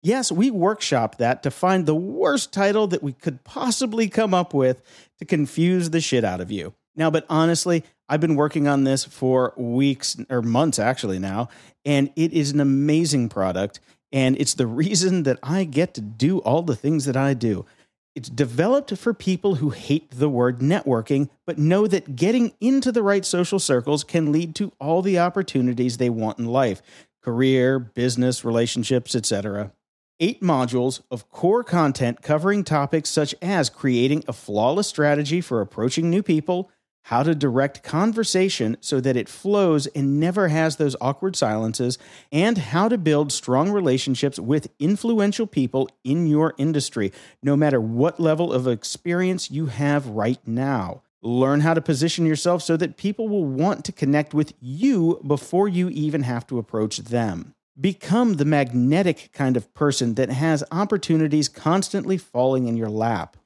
Yes, we workshopped that to find the worst title that we could possibly come up with to confuse the shit out of you. Now, but honestly, I've been working on this for weeks or months actually now, and it is an amazing product. And it's the reason that I get to do all the things that I do. It's developed for people who hate the word networking, but know that getting into the right social circles can lead to all the opportunities they want in life career, business, relationships, etc. Eight modules of core content covering topics such as creating a flawless strategy for approaching new people, how to direct conversation so that it flows and never has those awkward silences, and how to build strong relationships with influential people in your industry, no matter what level of experience you have right now. Learn how to position yourself so that people will want to connect with you before you even have to approach them. Become the magnetic kind of person that has opportunities constantly falling in your lap.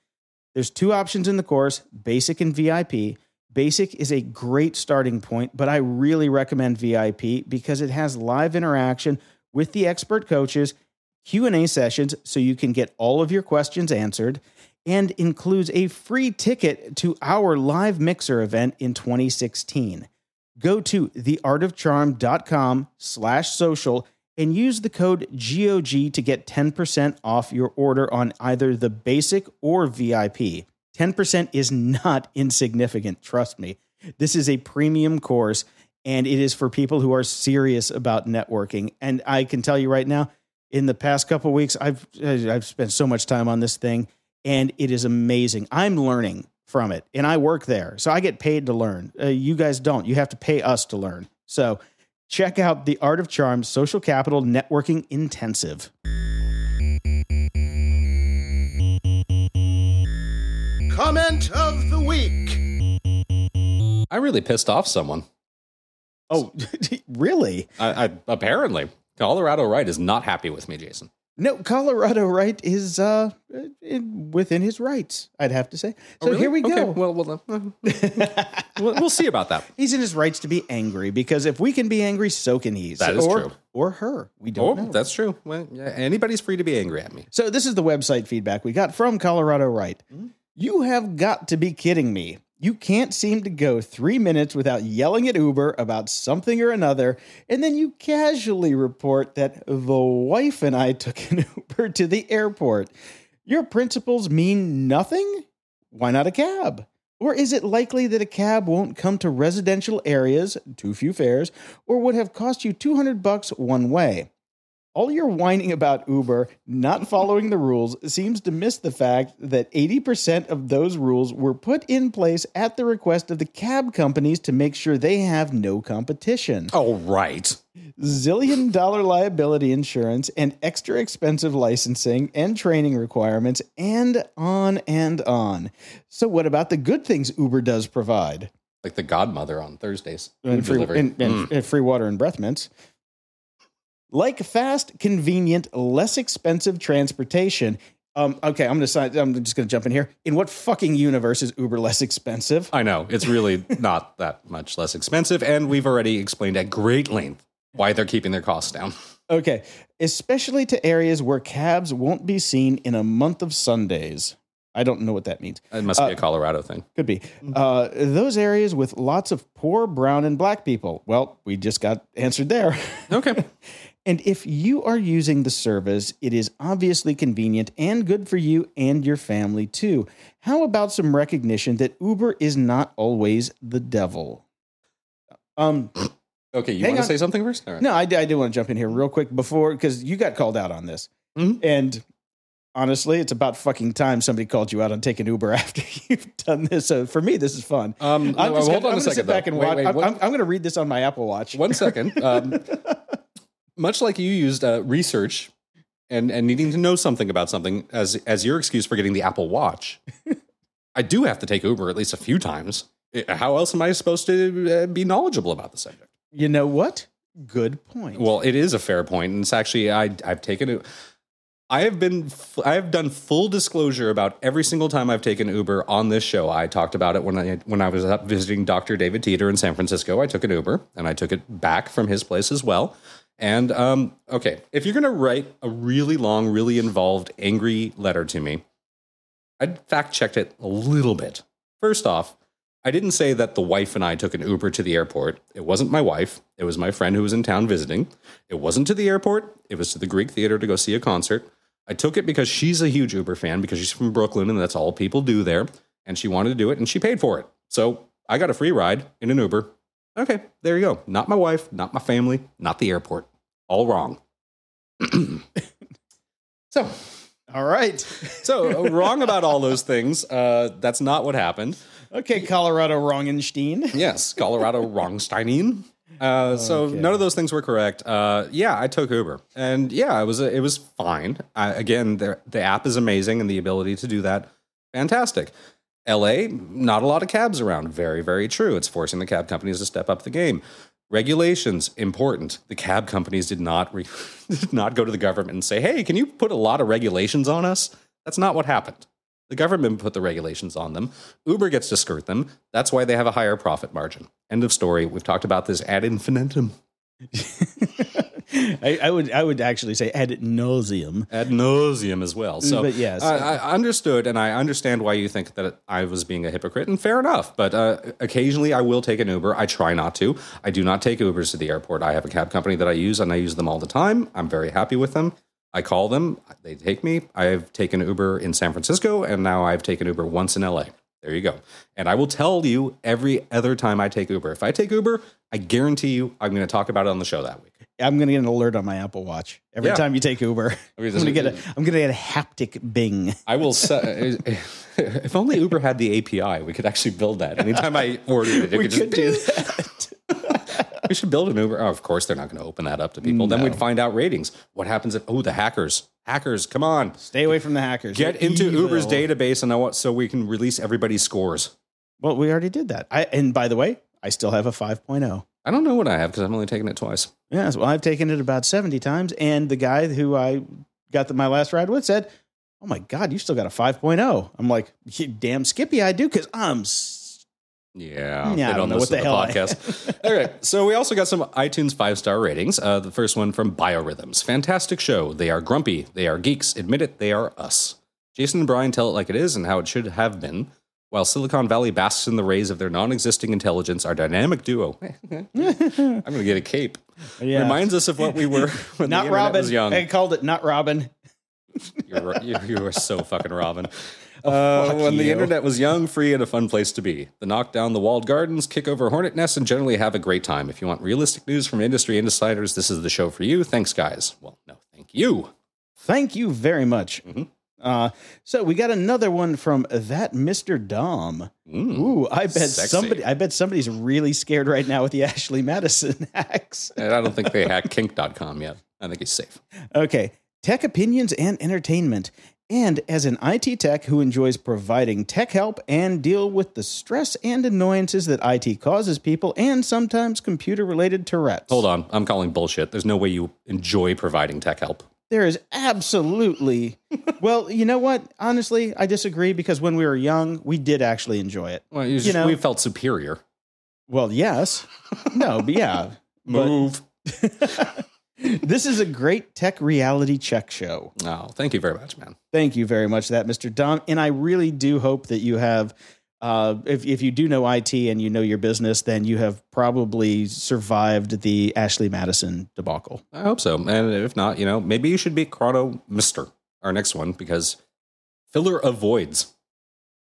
There's two options in the course basic and VIP. Basic is a great starting point, but I really recommend VIP because it has live interaction with the expert coaches, Q&A sessions so you can get all of your questions answered, and includes a free ticket to our live mixer event in 2016. Go to theartofcharm.com slash social and use the code GOG to get 10% off your order on either the basic or VIP. 10% is not insignificant, trust me. This is a premium course and it is for people who are serious about networking. And I can tell you right now, in the past couple weeks, I've I've spent so much time on this thing and it is amazing. I'm learning from it and I work there. So I get paid to learn. Uh, you guys don't. You have to pay us to learn. So check out the Art of Charm Social Capital Networking Intensive. Comment of the week. I really pissed off someone. Oh, <laughs> really? I, I apparently Colorado Right is not happy with me, Jason. No, Colorado right is uh in, within his rights, I'd have to say. So Oh, really? here we Okay, go. well, well, uh, we'll, we'll see about that. <laughs> He's in his rights to be angry because if we can be angry, so can he. That is or, true. Or her. We Oh, don't know. that's true. Well, yeah, anybody's free to be angry at me. So this is the website feedback we got from Colorado Right. You have got to be kidding me. You can't seem to go three minutes without yelling at Uber about something or another, and then you casually report that the wife and I took an <laughs> Uber to the airport. Your principles mean nothing? Why not a cab? Or is it likely that a cab won't come to residential areas, too few fares, or would have cost you 200 bucks one way? All your whining about Uber not following the rules seems to miss the fact that 80% of those rules were put in place at the request of the cab companies to make sure they have no competition. Oh, right. Zillion dollar liability insurance and extra expensive licensing and training requirements, and on and on. So, what about the good things Uber does provide? Like the godmother on Thursdays. and free, and, and- Mm. and free water and breath mints. Like fast, convenient, less expensive transportation. Um, okay, I'm gonna sign, I'm just gonna jump in here. In what fucking universe is Uber less expensive? I know. It's really <laughs> not that much less expensive. And we've already explained at great length why they're keeping their costs down. Okay, especially to areas where cabs won't be seen in a month of Sundays. I don't know what that means. It must be a Colorado thing. Could be. Uh, those areas with lots of poor brown and black people. Well, we just got answered there. Okay. <laughs> And if you are using the service, it is obviously convenient and good for you and your family too. How about some recognition that Uber is not always the devil? Um, <gasps> Okay. You want to say something first? All right. no, I, I do want to jump in here real quick before because you got called out on this, Mhm. and honestly, it's about fucking time somebody called you out on taking Uber <laughs> after you've done this. So for me, this is fun. Um, I'm just hold gonna, on I'm a gonna second. sit back and Wait, watch. wait, I'm, I'm, I'm going to read this on my Apple Watch. One second. Um, <laughs> much like you used uh, research and and needing to know something about something as as your excuse for getting the Apple Watch, I do have to take Uber at least a few times. How else am I supposed to uh, be knowledgeable about the subject? You know what? Good point. Well, it is a fair point, and it's actually I I've taken it. I have been I have done full disclosure about every single time I've taken Uber on this show. I talked about it when I when I was up visiting Dr. David Teeter in San Francisco. I took an Uber and I took it back from his place as well. And um, okay, if you're going to write a really long, really involved, angry letter to me, I fact checked it a little bit. First off, I didn't say that the wife and I took an Uber to the airport. It wasn't my wife. It was my friend who was in town visiting. It wasn't to the airport. It was to the Greek Theater to go see a concert. I took it because she's a huge Uber fan because she's from Brooklyn and that's all people do there. And she wanted to do it and she paid for it. So I got a free ride in an Uber. Okay, there you go. Not my wife, not my family, not the airport. All wrong. <clears throat> so, All right. so wrong about all those things. Uh, that's not what happened. Okay, Colorado Rongenstein. Yes, Colorado Wrongsteinin. Uh, so Okay. none of those things were correct. Uh, yeah, I took Uber, and yeah, it was it was fine. I, again, the the app is amazing, and the ability to do that, fantastic. L.A. Not a lot of cabs around. Very very true. It's forcing the cab companies to step up the game. Regulations important. The cab companies did not re- <laughs> did not go to the government and say, "Hey, can you put a lot of regulations on us?" That's not what happened. The government put the regulations on them. Uber gets to skirt them. That's why they have a higher profit margin. End of story. We've talked about this ad infinitum, <laughs> I, I would I would actually say ad nauseum. ad nauseum as well. So, But yes. I, I understood, and I understand why you think that I was being a hypocrite, and fair enough. But uh, occasionally, I will take an Uber. I try not to. I do not take Ubers to the airport. I have a cab company that I use, and I use them all the time. I'm very happy with them. I call them. They take me. I've taken Uber in San Francisco, and now I've taken Uber once in LA. There you go. And I will tell you every other time I take Uber. If I take Uber, I guarantee you I'm going to talk about it on the show that week. I'm gonna get an alert on my Apple Watch every Yeah. time you take Uber. <laughs> I'm mean, gonna get a I'm gonna get a haptic bing. I will. <laughs> Se- if only Uber had the API, we could actually build that. Anytime I <laughs> ordered it, it We could could do that. We should build an Uber. Oh, of course, they're not going to open that up to people. Then we'd find out ratings. What happens if? Oh, the hackers! Hackers, come on! Stay away from the hackers. Get They're into evil. Uber's database and I want so we can release everybody's scores. Well, we already did that. I and by the way, I still have a 5.0. I don't know what I have because I've only taken it twice. Yes, well, I've taken it about 70 times, and the guy who I got the, my last ride with said, "Oh my God, you still got a 5.0." I'm like, damn Skippy, I do because I'm." Yeah, Yeah, I don't know what the to hell podcast. <laughs> All right, so we also got some iTunes five star ratings. Uh, the first one from Biorhythms, fantastic show. They are grumpy. They are geeks. Admit it. They are us. Jason and Brian tell it like it is and how it should have been. While Silicon Valley basks in the rays of their non-existing intelligence, our dynamic duo. <laughs> I'm going to get a cape. Yeah. Reminds us of what we were <laughs> when the not internet Robin. was young. I called it not Robin. <laughs> You're, you, you are so fucking Robin. Uh, fuck when the internet was young, free, and a fun place to be. The knock down the walled gardens, kick over hornet nests, and generally have a great time. If you want realistic news from industry insiders, this is the show for you. Thanks, guys. Well, no, thank you. Thank you very much. Mhm. Uh, so we got another one from that Mr. Dom. Mm. Ooh, I bet Sexy. somebody. I bet somebody's really scared right now with the <laughs> Ashley Madison <laughs> hacks. And I don't think they hacked kink.com yet. I think he's safe. Okay, tech opinions and entertainment. And as an IT tech who enjoys providing tech help and deal with the stress and annoyances that IT causes people and sometimes computer related Tourette's. Hold on. I'm calling bullshit. There's no way you enjoy providing tech help. There is absolutely. well, you know what? Honestly, I disagree because when we were young, we did actually enjoy it. Well, you, You know- we felt superior. Well, yes. No, but yeah. <laughs> But- Move. <laughs> this is a great tech reality check show. Oh, thank you very much, man. Thank you very much, for that Mr. Dom. And I really do hope that you have, uh, if, if you do know IT and you know your business, then you have probably survived the Ashley Madison debacle. I hope so. And if not, you know, maybe you should be Chrono Mister, our next one, because filler avoids.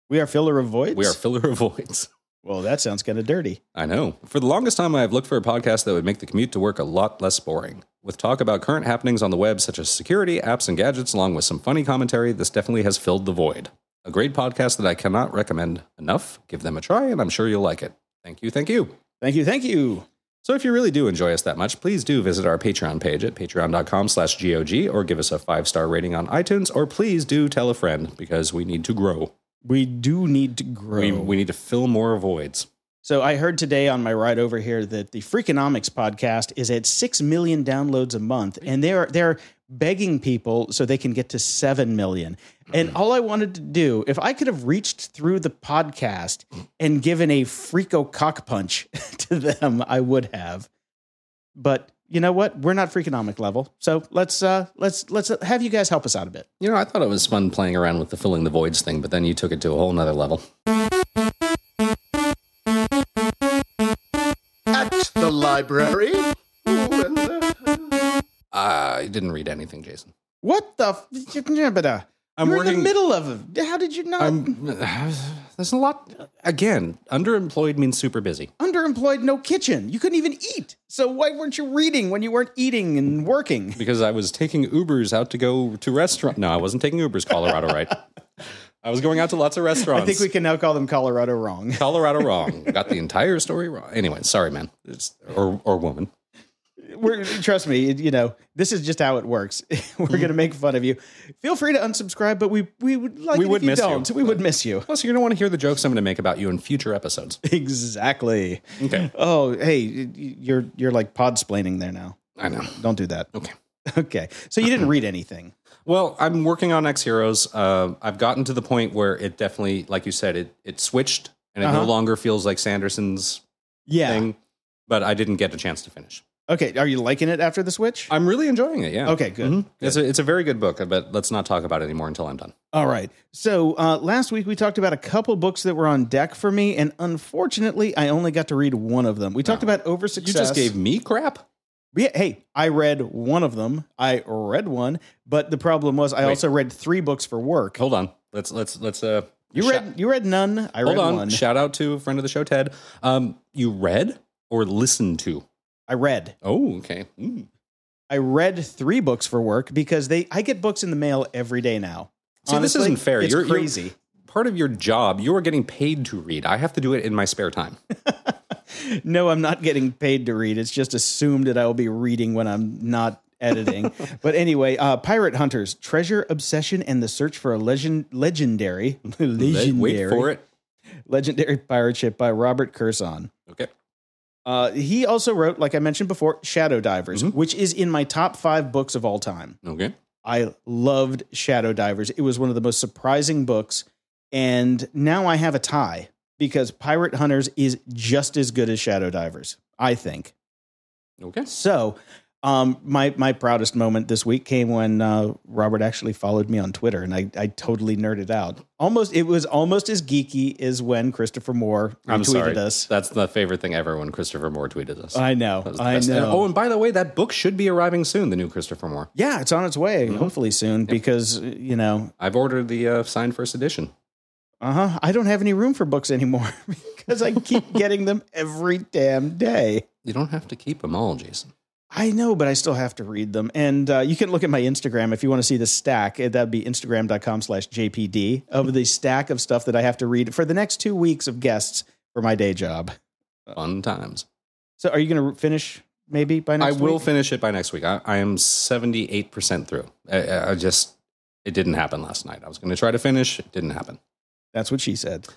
We are filler of voids. We are filler <laughs> avoids. Well, that sounds kind of dirty. I know. For the longest time, I have looked for a podcast that would make the commute to work a lot less boring. With talk about current happenings on the web, such as security, apps, and gadgets, along with some funny commentary, this definitely has filled the void. A great podcast that I cannot recommend enough. Give them a try, and I'm sure you'll like it. Thank you. Thank you. Thank you. Thank you. So if you really do enjoy us that much, please do visit our Patreon page at patreon.com slash GOG or give us a five-star rating on iTunes, or please do tell a friend because we need to grow. We do need to grow. We, we need to fill more voids. So I heard today on my ride over here that the Freakonomics podcast is at six million downloads a month, and they're they're begging people so they can get to seven million. And all I wanted to do, if I could have reached through the podcast and given a freako cock punch <laughs> to them, I would have. But you know what? We're not Freakonomic level, so let's uh, let's let's have you guys help us out a bit. You know, I thought it was fun playing around with the filling the voids thing, but then you took it to a whole nother level. At the library. Ooh, and, uh, I didn't read anything, Jason. What the? F- I'm You're in the middle of it. How did you not? I'm. There's a lot. Again, underemployed means super busy. underemployed, no kitchen. You couldn't even eat. So why weren't you reading when you weren't eating and working? because I was taking Ubers out to go to restaurant. No, I wasn't taking Ubers, Colorado, right? I was going out to lots of restaurants. I think we can now call them Colorado wrong. Colorado wrong. Got the entire story wrong. Anyway, sorry, man. It's, or or woman. We're, trust me, you know this is just how it works. <laughs> We're gonna make fun of you. Feel free to unsubscribe, but we we would like We would if you miss you. don't. We would miss you. Plus, you're gonna want to hear the jokes I'm gonna make about you in future episodes. <laughs> Exactly. Okay, Oh, hey, you're you're like pod splaining there now. I know. Don't do that. Okay. <laughs> Okay. So you didn't read anything. Well, I'm working on Ex-Heroes. Uh, I've gotten to the point where it definitely, like you said, it it switched and it no Uh-huh. longer feels like Sanderson's Yeah. thing. But I didn't get a chance to finish. Okay. Are you liking it after the switch? I'm really enjoying it. Yeah. Okay, good. Mhm. It's a it's a very good book, but let's not talk about it anymore until I'm done. All right. So uh, last week we talked about a couple books that were on deck for me, and unfortunately, I only got to read one of them. We talked about over success. You just gave me crap. Yeah, hey, I read one of them. I read one, but the problem was I Wait. also read three books for work. Hold on. Let's let's let's uh. You read you read none. I Hold read on. one. Shout out to a friend of the show, Ted. Um, you read or listened to? I read. Oh, okay. Mm. I read three books for work because they I get books in the mail every day now. See, this isn't fair. It's You're- you're- crazy. Part of your job, you are getting paid to read. I have to do it in my spare time. <laughs> no, I'm not getting paid to read. It's just assumed that I will be reading when I'm not editing. <laughs> but anyway, uh, Pirate Hunters: Treasure Obsession and the Search for a Legend Legendary <laughs> Legendary Wait for it. Legendary Pirate Ship by Robert Kurson. Okay. Uh, he also wrote, like I mentioned before, Shadow Divers, Mhm. which is in my top five books of all time. Okay. I loved Shadow Divers. It was one of the most surprising books. And now I have a tie because Pirate Hunters is just as good as Shadow Divers, I think. Okay. So, um, my my proudest moment this week came when uh, Robert actually followed me on Twitter, and I, I totally nerded out. Almost, it was almost as geeky as when Christopher Moore I'm retweeted sorry. us. That's the favorite thing ever when Christopher Moore tweeted us. I know, That was the I know. oh, and by the way, that book should be arriving soon. The new Christopher Moore. yeah, it's on its way, Mm-hmm. hopefully soon, because you know I've ordered the uh, signed first edition. Uh huh. I don't have any room for books anymore <laughs> because I keep getting them every damn day. You don't have to keep them all, Jason. I know, but I still have to read them. And uh, you can look at my Instagram if you want to see the stack. Uh, That'd be instagram.com slash JPD of the stack of stuff that I have to read for the next two weeks of guests for my day job. Fun times. So are you going to finish maybe by next I next will finish it by next week. I, I am 78% through. I, I just, it didn't happen last night. I was going to try to finish. It didn't happen. That's what she said.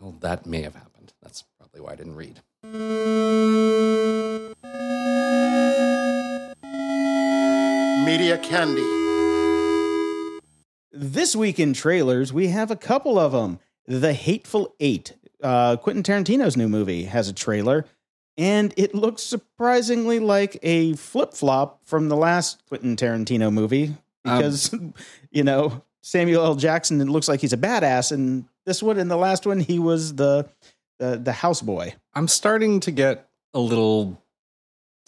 Well, that may have happened. That's probably why I didn't read. Media Candy. This week in trailers, we have a couple of them. The Hateful Eight, uh, Quentin Tarantino's new movie, has a trailer, and it looks surprisingly like a flip flop from the last Quentin Tarantino movie because, <laughs> you know, Samuel L. Jackson it looks like he's a badass, and this one and the last one he was the the, the houseboy. I'm starting to get a little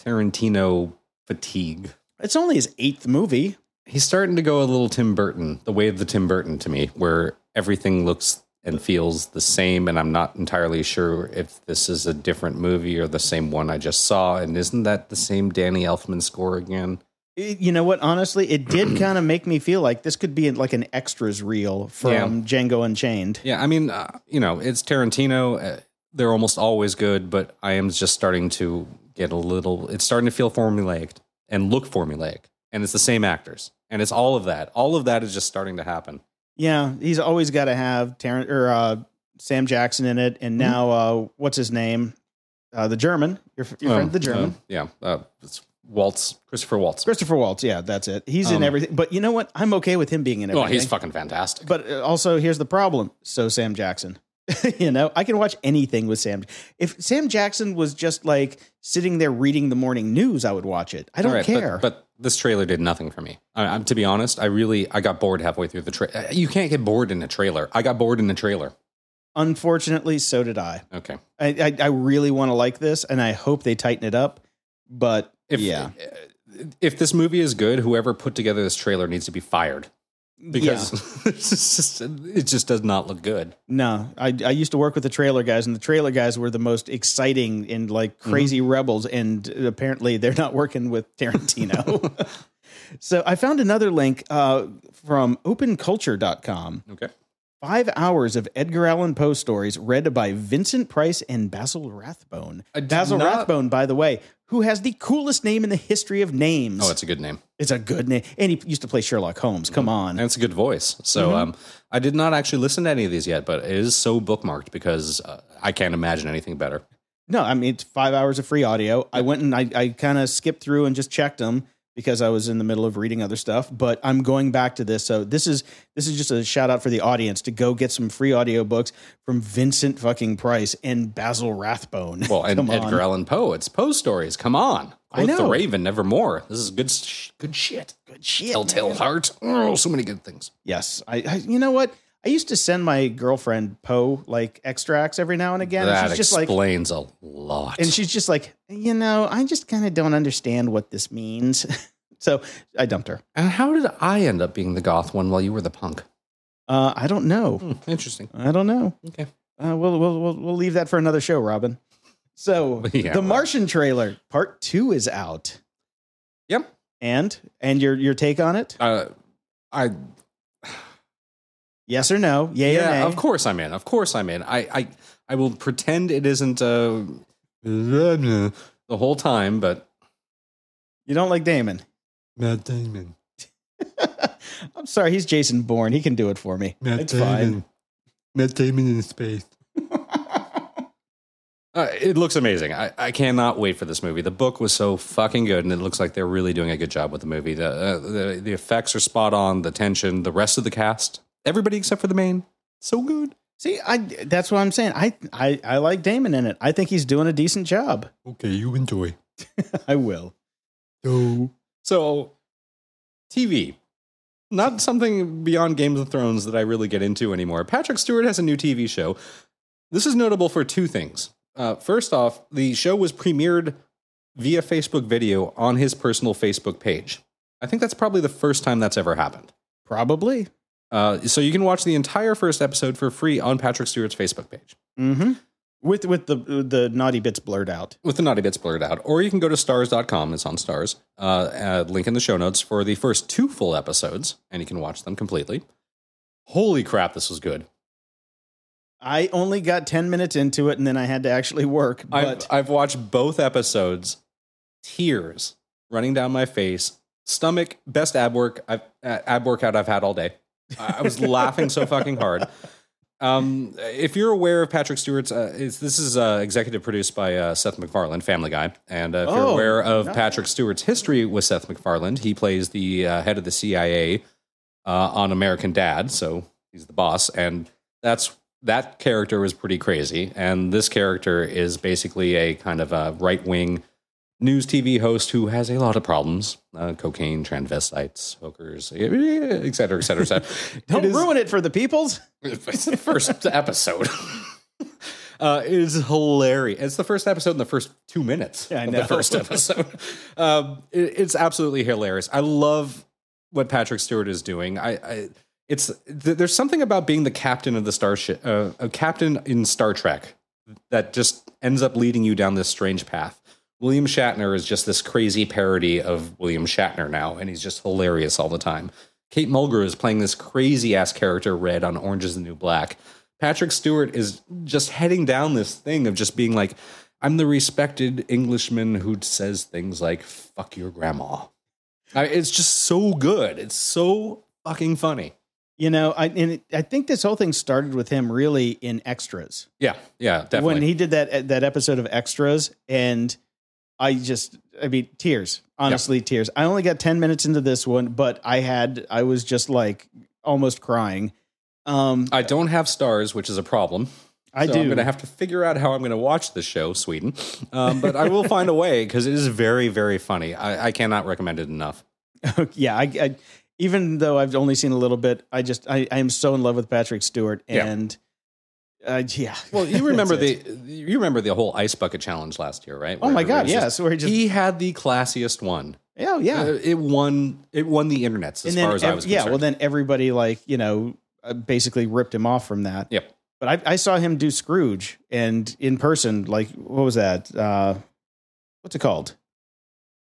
Tarantino fatigue. It's only his eighth movie. He's starting to go a little Tim Burton, the way of the Tim Burton to me, where everything looks and feels the same. And I'm not entirely sure if this is a different movie or the same one I just saw. And isn't that the same Danny Elfman score again? It- you know what? Honestly, it did <clears throat> kind of make me feel like this could be like an extras reel from Yeah. Django Unchained. Yeah, I mean, uh, you know, it's Tarantino. Uh, they're almost always good, but I am just starting to get a little. It's starting to feel formulaic and look formulaic, and it's the same actors, and it's all of that. All of that is just starting to happen. Yeah, he's always got to have Terrence or uh, Sam Jackson in it, and now uh, what's his name? Uh, the German, your, your Um, friend, the German, uh, yeah, uh, it's Waltz, Christopher Waltz. Christopher Waltz. Yeah, that's it. He's in Um, everything. But you know what? I'm okay with him being in Oh, everything. he's fucking fantastic. But uh, also, here's the problem. So Sam Jackson. <laughs> you know, I can watch anything with Sam. If Sam Jackson was just like sitting there reading the morning news, I would watch it. I don't right, but- care. But, this trailer did nothing for me. I, I'm to be honest, I really I got bored halfway through the trailer. Uh, you can't get bored in a trailer. I got bored in the trailer. Unfortunately, so did I. Okay. I, I, I really want to like this, and I hope they tighten it up. But If yeah, uh, if this movie is good, whoever put together this trailer needs to be fired because <laughs> it's just, it just does not look good. No, I, I used to work with the trailer guys, and the trailer guys were the most exciting and like Mm-hmm. crazy rebels. And apparently, they're not working with Tarantino. <laughs> so I found another link uh, from openculture.com. Okay. Five hours of Edgar Allan Poe stories read by Vincent Price and Basil Rathbone. Basil not- Rathbone, by the way, who has the coolest name in the history of names. Oh, it's a good name. it's a good name. And he used to play Sherlock Holmes. Come on. And it's a good voice. So Mm-hmm. um, I did not actually listen to any of these yet, but it is so bookmarked because uh, I can't imagine anything better. No, I mean it's five hours of free audio. I went and I, I kind of skipped through and just checked them because I was in the middle of reading other stuff. But I'm going back to this, so this is this is just a shout out for the audience to go get some free audio books from Vincent fucking Price and Basil Rathbone. Well, and. <laughs> Edgar Allan Poe. It's Poe stories. Come on. I Quoth the. Raven, nevermore. This is good, sh- good shit. good shit. Telltale man. Heart. Oh, so many good things. Yes, I, I. You know what? I used to send my girlfriend Poe like extracts every now and again. and that she's just like, explains a lot. and she's just like, you know, I just kind of don't understand what this means. <laughs> so I dumped her. and how did I end up being the goth one while you were the punk? Uh, I don't know. Hmm, interesting. I don't know. Okay. Uh, we'll, we'll we'll we'll leave that for another show, Robin. So <laughs> Yeah, the. Martian trailer part two is out, Yep. and and your your take on it? Uh, I Yes or no? Yay or nay? yeah, of course I'm in. Of course I'm in. I I, I will pretend it isn't uh, the whole time, but You don't like Damon? Matt Damon. <laughs> I'm sorry, he's Jason Bourne. He can do it for me. it's fine. Matt Damon in space. <laughs> Uh, it looks amazing. I, I cannot wait for this movie. The book was so fucking good, and it looks like they're really doing a good job with the movie. The uh, the, the effects are spot on. The tension, the rest of the cast, everybody except for the main, so good. See, I that's what I'm saying. I, I I like Damon in it. I think he's doing a decent job. Okay, you enjoy. <laughs> I will. So, so TV, not something beyond Games of Thrones that I really get into anymore. Patrick Stewart has a new TV show. This is notable for two things. Uh, first off, the show was premiered via Facebook video on his personal Facebook page. I think that's probably the first time that's ever happened. Probably. Uh, so you can watch the entire first episode for free on Patrick Stewart's Facebook page Mm-hmm. With with the the naughty bits blurred out. with the naughty bits blurred out. Or you can go to starz.com, it's on stars, uh, uh, link in the show notes for the first two full episodes, and you can watch them completely. Holy crap, this was good. I only got ten minutes into it, and then I had to actually work. But I've, I've watched both episodes, tears running down my face, stomach, best ab work I've, uh, ab workout I've had all day. I was laughing so fucking hard. Um, if you're aware of Patrick Stewart's, uh, it's, this is uh, executive produced by uh, Seth MacFarlane, Family Guy. And uh, if you're Oh, aware of nice. Patrick Stewart's history with Seth MacFarlane, he plays the uh, head of the CIA uh, on American Dad, so he's the boss, and that's that character was pretty crazy. And this character is basically a kind of a right wing news TV host who has a lot of problems: uh, cocaine, transvestites, hookers, et cetera, et cetera, et cetera. <laughs> don't It is- ruin it for the peoples. <laughs> it's the first episode. <laughs> Uh, it is hilarious. It's the first episode in the first two minutes Yeah, I of know. the first episode. um, it- it's absolutely hilarious. I love what Patrick Stewart is doing. I, I it's th- there's something about being the captain of the starship, uh, a captain in Star Trek, that just ends up leading you down this strange path. William Shatner is just this crazy parody of William Shatner now, and he's just hilarious all the time. Kate Mulgrew is playing this crazy ass character, Red, on Orange is the New Black, Patrick Stewart is just heading down this thing of just being like, I'm the respected Englishman who says things like "fuck your grandma." I, it's just so good. It's so fucking funny. You know, I and it, I think this whole thing started with him really in extras. Yeah, yeah, definitely. When he did that that episode of extras, and I just, I mean, tears. Honestly, tears. I only got ten minutes into this one, but I had, I was just like almost crying. Um, I don't have Starz, which is a problem. I So do. I'm going to have to figure out how I'm going to watch the show, Sweden. Um, but I will find a way because it is very, very funny. I, I cannot recommend it enough. <laughs> yeah, I, I even though I've only seen a little bit, I just I, I am so in love with Patrick Stewart, and uh, yeah. Well, you <laughs> remember the you remember the whole ice bucket challenge last year, right? oh my god, was yeah. So he just he had the classiest one. oh yeah, Uh, it won. It won the internets as far as I ev- was yeah, concerned. well then everybody like you know uh, basically ripped him off from that. Yep. But I, I saw him do Scrooge and in person, like what was that? Uh, what's it called?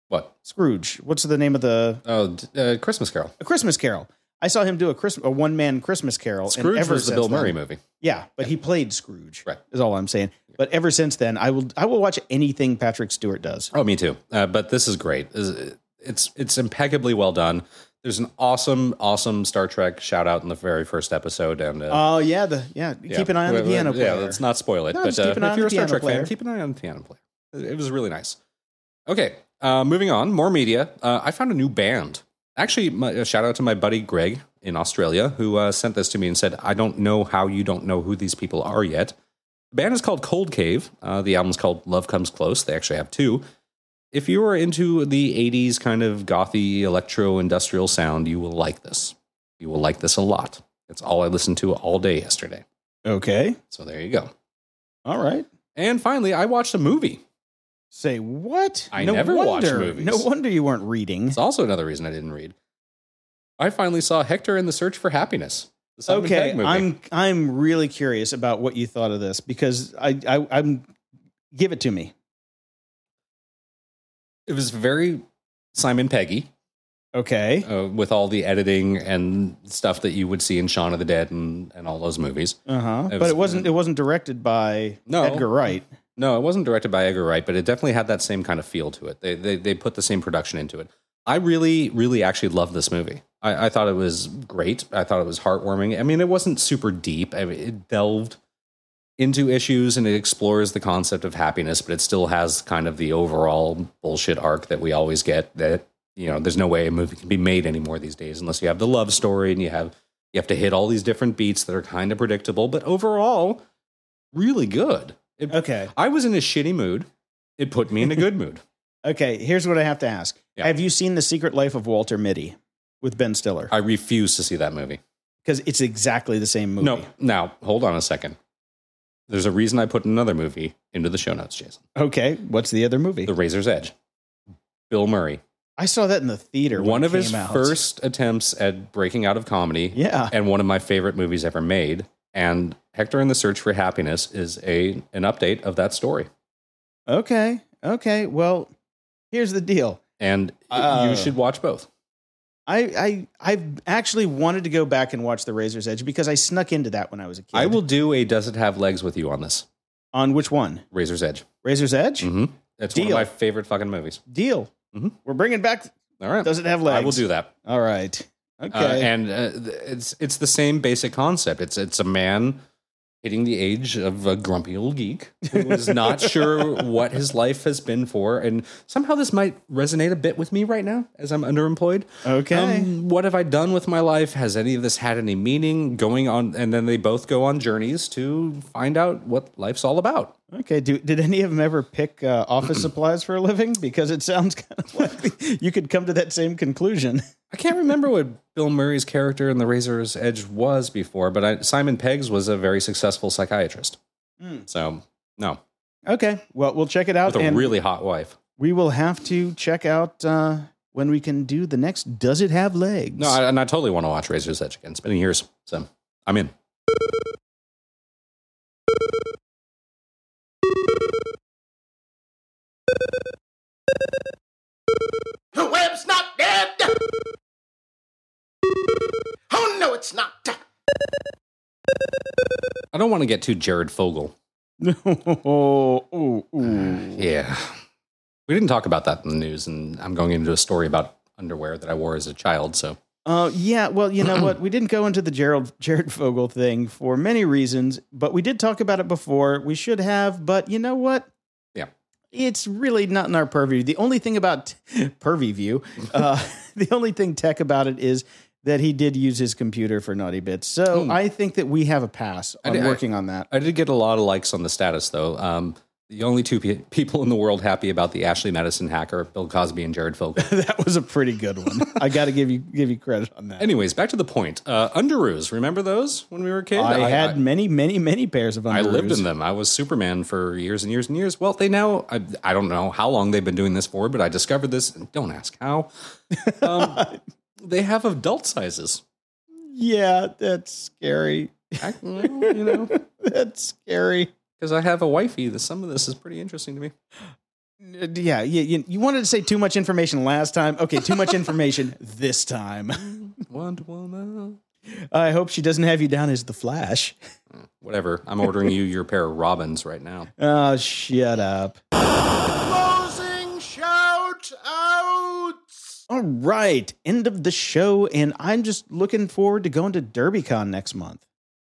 what? Scrooge. What's the name of the Oh, uh, Christmas Carol. a Christmas Carol? I saw him do a Christmas a one man Christmas Carol. and Scrooge ever was the Bill then- Murray movie. Yeah, but he played Scrooge. Right. Is all I'm saying. But ever since then, I will I will watch anything Patrick Stewart does. Oh, me too. Uh, but this is great. It's, it's impeccably well done. There's an awesome, awesome Star Trek shout out in the very first episode, and uh, Oh yeah, the yeah. yeah. Keep an eye on the piano player. Yeah, let's not spoil it. No, but uh, if you're a Star Trek player. fan, keep an eye on the piano player. It was really nice. Okay, uh, moving on. More media. Uh, I found a new band. Actually, my, a shout out to my buddy Greg in Australia who uh, sent this to me and said, "I don't know how you don't know who these people are yet." The band is called Cold Cave. Uh, the album's called Love Comes Close. They actually have two. If you are into the 80s kind of gothy electro industrial sound, you will like this. You will like this a lot. It's all I listened to all day yesterday. Okay. So there you go. All right. And finally, I watched a movie. Say what? I never watch movies. No wonder you weren't reading. It's also another reason I didn't read. I finally saw Hector in the Search for Happiness. Okay, I'm I'm really curious about what you thought of this because I, I I'm give it to me. It was very Simon Peggy Okay. uh, with all the editing and stuff that you would see in Shaun of the Dead and, and all those movies. Uh huh. But it wasn't it wasn't directed by No. Edgar Wright. No, it wasn't directed by Edgar Wright, but it definitely had that same kind of feel to it. They they, they put the same production into it. I really, really actually loved this movie. I, I thought it was great. I thought it was heartwarming. I mean, it wasn't super deep. I mean, it delved into issues and it explores the concept of happiness, but it still has kind of the overall bullshit arc that we always get. That you know, there's no way a movie can be made anymore these days unless you have the love story and you have you have to hit all these different beats that are kind of predictable, but overall, really good. It, Okay. I was in a shitty mood. It put me in a good <laughs> mood. Okay. Here's what I have to ask. Yeah. Have you seen The Secret Life of Walter Mitty with Ben Stiller? I refuse to see that movie. Because it's exactly the same movie. No, now hold on a second. There's a reason I put another movie into the show notes, Jason. Okay. What's the other movie? The Razor's Edge. Bill Murray. I saw that in the theater. when One of his out. first attempts at breaking out of comedy Yeah. and one of my favorite movies ever made. And Hector in the Search for Happiness is a an update of that story. Okay. Okay. Well, here's the deal. And Uh, you should watch both. I I I've actually wanted to go back and watch The Razor's Edge because I snuck into that when I was a kid. I will do a Does It Have Legs with you on this. On which one? Razor's Edge. Razor's Edge? Mm-hmm. It's one of Deal. my favorite fucking movies. Deal. Mhm. We're bringing back. All right. Does it have legs? I will do that. All right. Okay. Uh, and uh, it's it's the same basic concept. It's it's a man hitting the age of a grumpy old geek who is <laughs> not sure what his life has been for, and somehow this might resonate a bit with me right now as I'm underemployed. okay. Um, what have I done with my life? Has any of this had any meaning? Going on, and then they both go on journeys to find out what life's all about. okay. Do, did any of them ever pick uh, office <clears throat> supplies for a living? Because it sounds <laughs> kind of like you could come to that same conclusion. I can't remember what Bill Murray's character in The Razor's Edge was before, but I, Simon Pegg's was a very successful psychiatrist. Hmm. So no, Okay. Well, we'll check it out. with a and really hot wife. we will have to check out uh, when we can do the next Does It Have Legs? No, I, and I totally want to watch Razor's Edge again. It's been years, so I'm in. The web's not dead. No, it's not. I don't want to get too Jared Fogle. oh, <laughs> ooh, ooh. Yeah. We didn't talk about that in the news, and I'm going into a story about underwear that I wore as a child. So, Uh, yeah, well, you know <clears throat> what? We didn't go into the Gerald Jared Fogle thing for many reasons, but we did talk about it before. We should have, but you know what? Yeah. It's really not in our purview. The only thing about <laughs> purview view, uh, <laughs> the only thing tech about it is that he did use his computer for naughty bits. So Hmm. I think that we have a pass I on did- I- working on that. I did get a lot of likes on the status, though. Um, the only two pe- people in the world happy about the Ashley Madison hacker, Bill Cosby and Jared Fogle. <laughs> that was a pretty good one. <laughs> I got to give you give you credit on that. Anyways, back to the point. Uh, underoos, remember those when we were kids? kid? I, had many, many, many pairs of I lived in them. I was Superman for years and years and years. Well, they now, I, I don't know how long they've been doing this for, but I discovered this. Don't ask how. <laughs> Um, they have adult sizes. Yeah, that's scary. I, you know, <laughs> That's scary. because I have a wifey. The, some of this is pretty interesting to me. Yeah, you, you, you wanted to say too much information last time. Okay, too much information <laughs> this time. <laughs> Wonder Woman. I hope she doesn't have you down as the Flash. Whatever. I'm ordering you your pair of Robins right now. Oh, shut up. All right, end of the show, and I'm just looking forward to going to DerbyCon next month.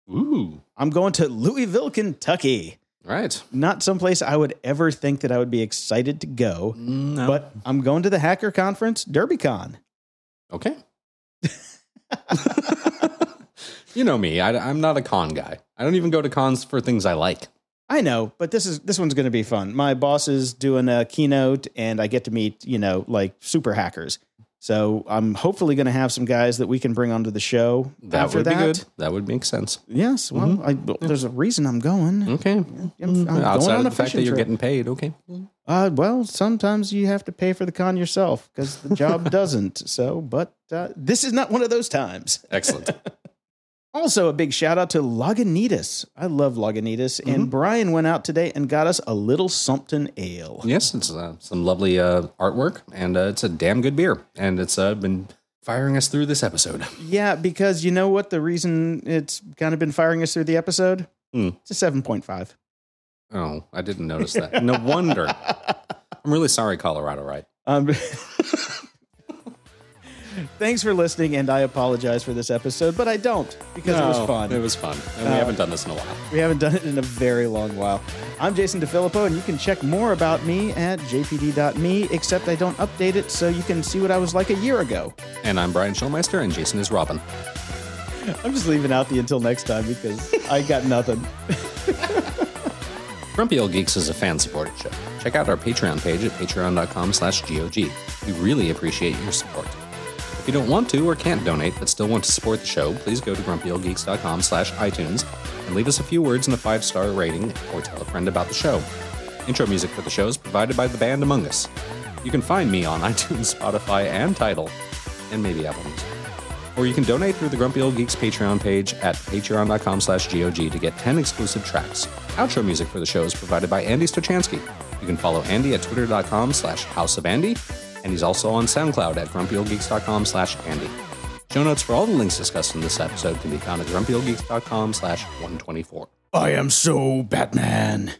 Ooh. I'm going to Louisville, Kentucky. Right. Not someplace I would ever think that I would be excited to go, mm, No. but I'm going to the hacker conference, DerbyCon. okay. <laughs> you know me. I, I'm not a con guy. I don't even go to cons for things I like. I know, but this is this one's going to be fun. My boss is doing a keynote, and I get to meet you know like super hackers. So I'm hopefully going to have some guys that we can bring onto the show. That after would that. be good. That would make sense. Yes. Well, I, well, there's a reason I'm going. Okay. I'm, I'm going Outside on of a the fact that you're trip. getting paid. Okay. Uh, well, sometimes you have to pay for the con yourself because the job <laughs> doesn't. So, but uh, this is not one of those times. Excellent. <laughs> Also, a big shout out to Lagunitas. I love Lagunitas, Mm-hmm. and Brian went out today and got us a little something ale. yes, it's uh, some lovely uh, artwork, and uh, it's a damn good beer, and it's uh, been firing us through this episode. <laughs> Yeah, because you know what? The reason it's kind of been firing us through the episode? Hmm. It's a seven point five. Oh, I didn't notice that. No wonder. <laughs> I'm really sorry, Colorado. Right? Um, <laughs> thanks for listening, and I apologize for this episode, but I don't because it was fun. It was fun, and we Uh, haven't done this in a while. We haven't done it in a very long while. I'm Jason DeFilippo, and you can check more about me at jpd.me, except I don't update it so you can see what I was like a year ago. And I'm Brian Schulmeister, and Jason is Robin. I'm just leaving out the until next time because I got nothing. <laughs> Grumpy Old Geeks is a fan-supported show. Check out our Patreon page at patreon.com slash GOG. We really appreciate your support. If you don't want to or can't donate but still want to support the show, please go to grumpyoldgeeks.com slash iTunes and leave us a few words and a five-star rating or tell a friend about the show. Intro music for the show is provided by the band Among Us. You can find me on <laughs> iTunes, Spotify, and Tidal, and maybe Apple Music. Or you can donate through the Grumpy Old Geeks Patreon page at patreon.com slash GOG to get 10 exclusive tracks. Outro music for the show is provided by Andy Stochansky. You can follow Andy at twitter.com slash house of Andy, and he's also on SoundCloud at grumpyoldgeeks.com slash Andy. Show notes for all the links discussed in this episode can be found at grumpyoldgeeks.com slash 124. I am so Batman.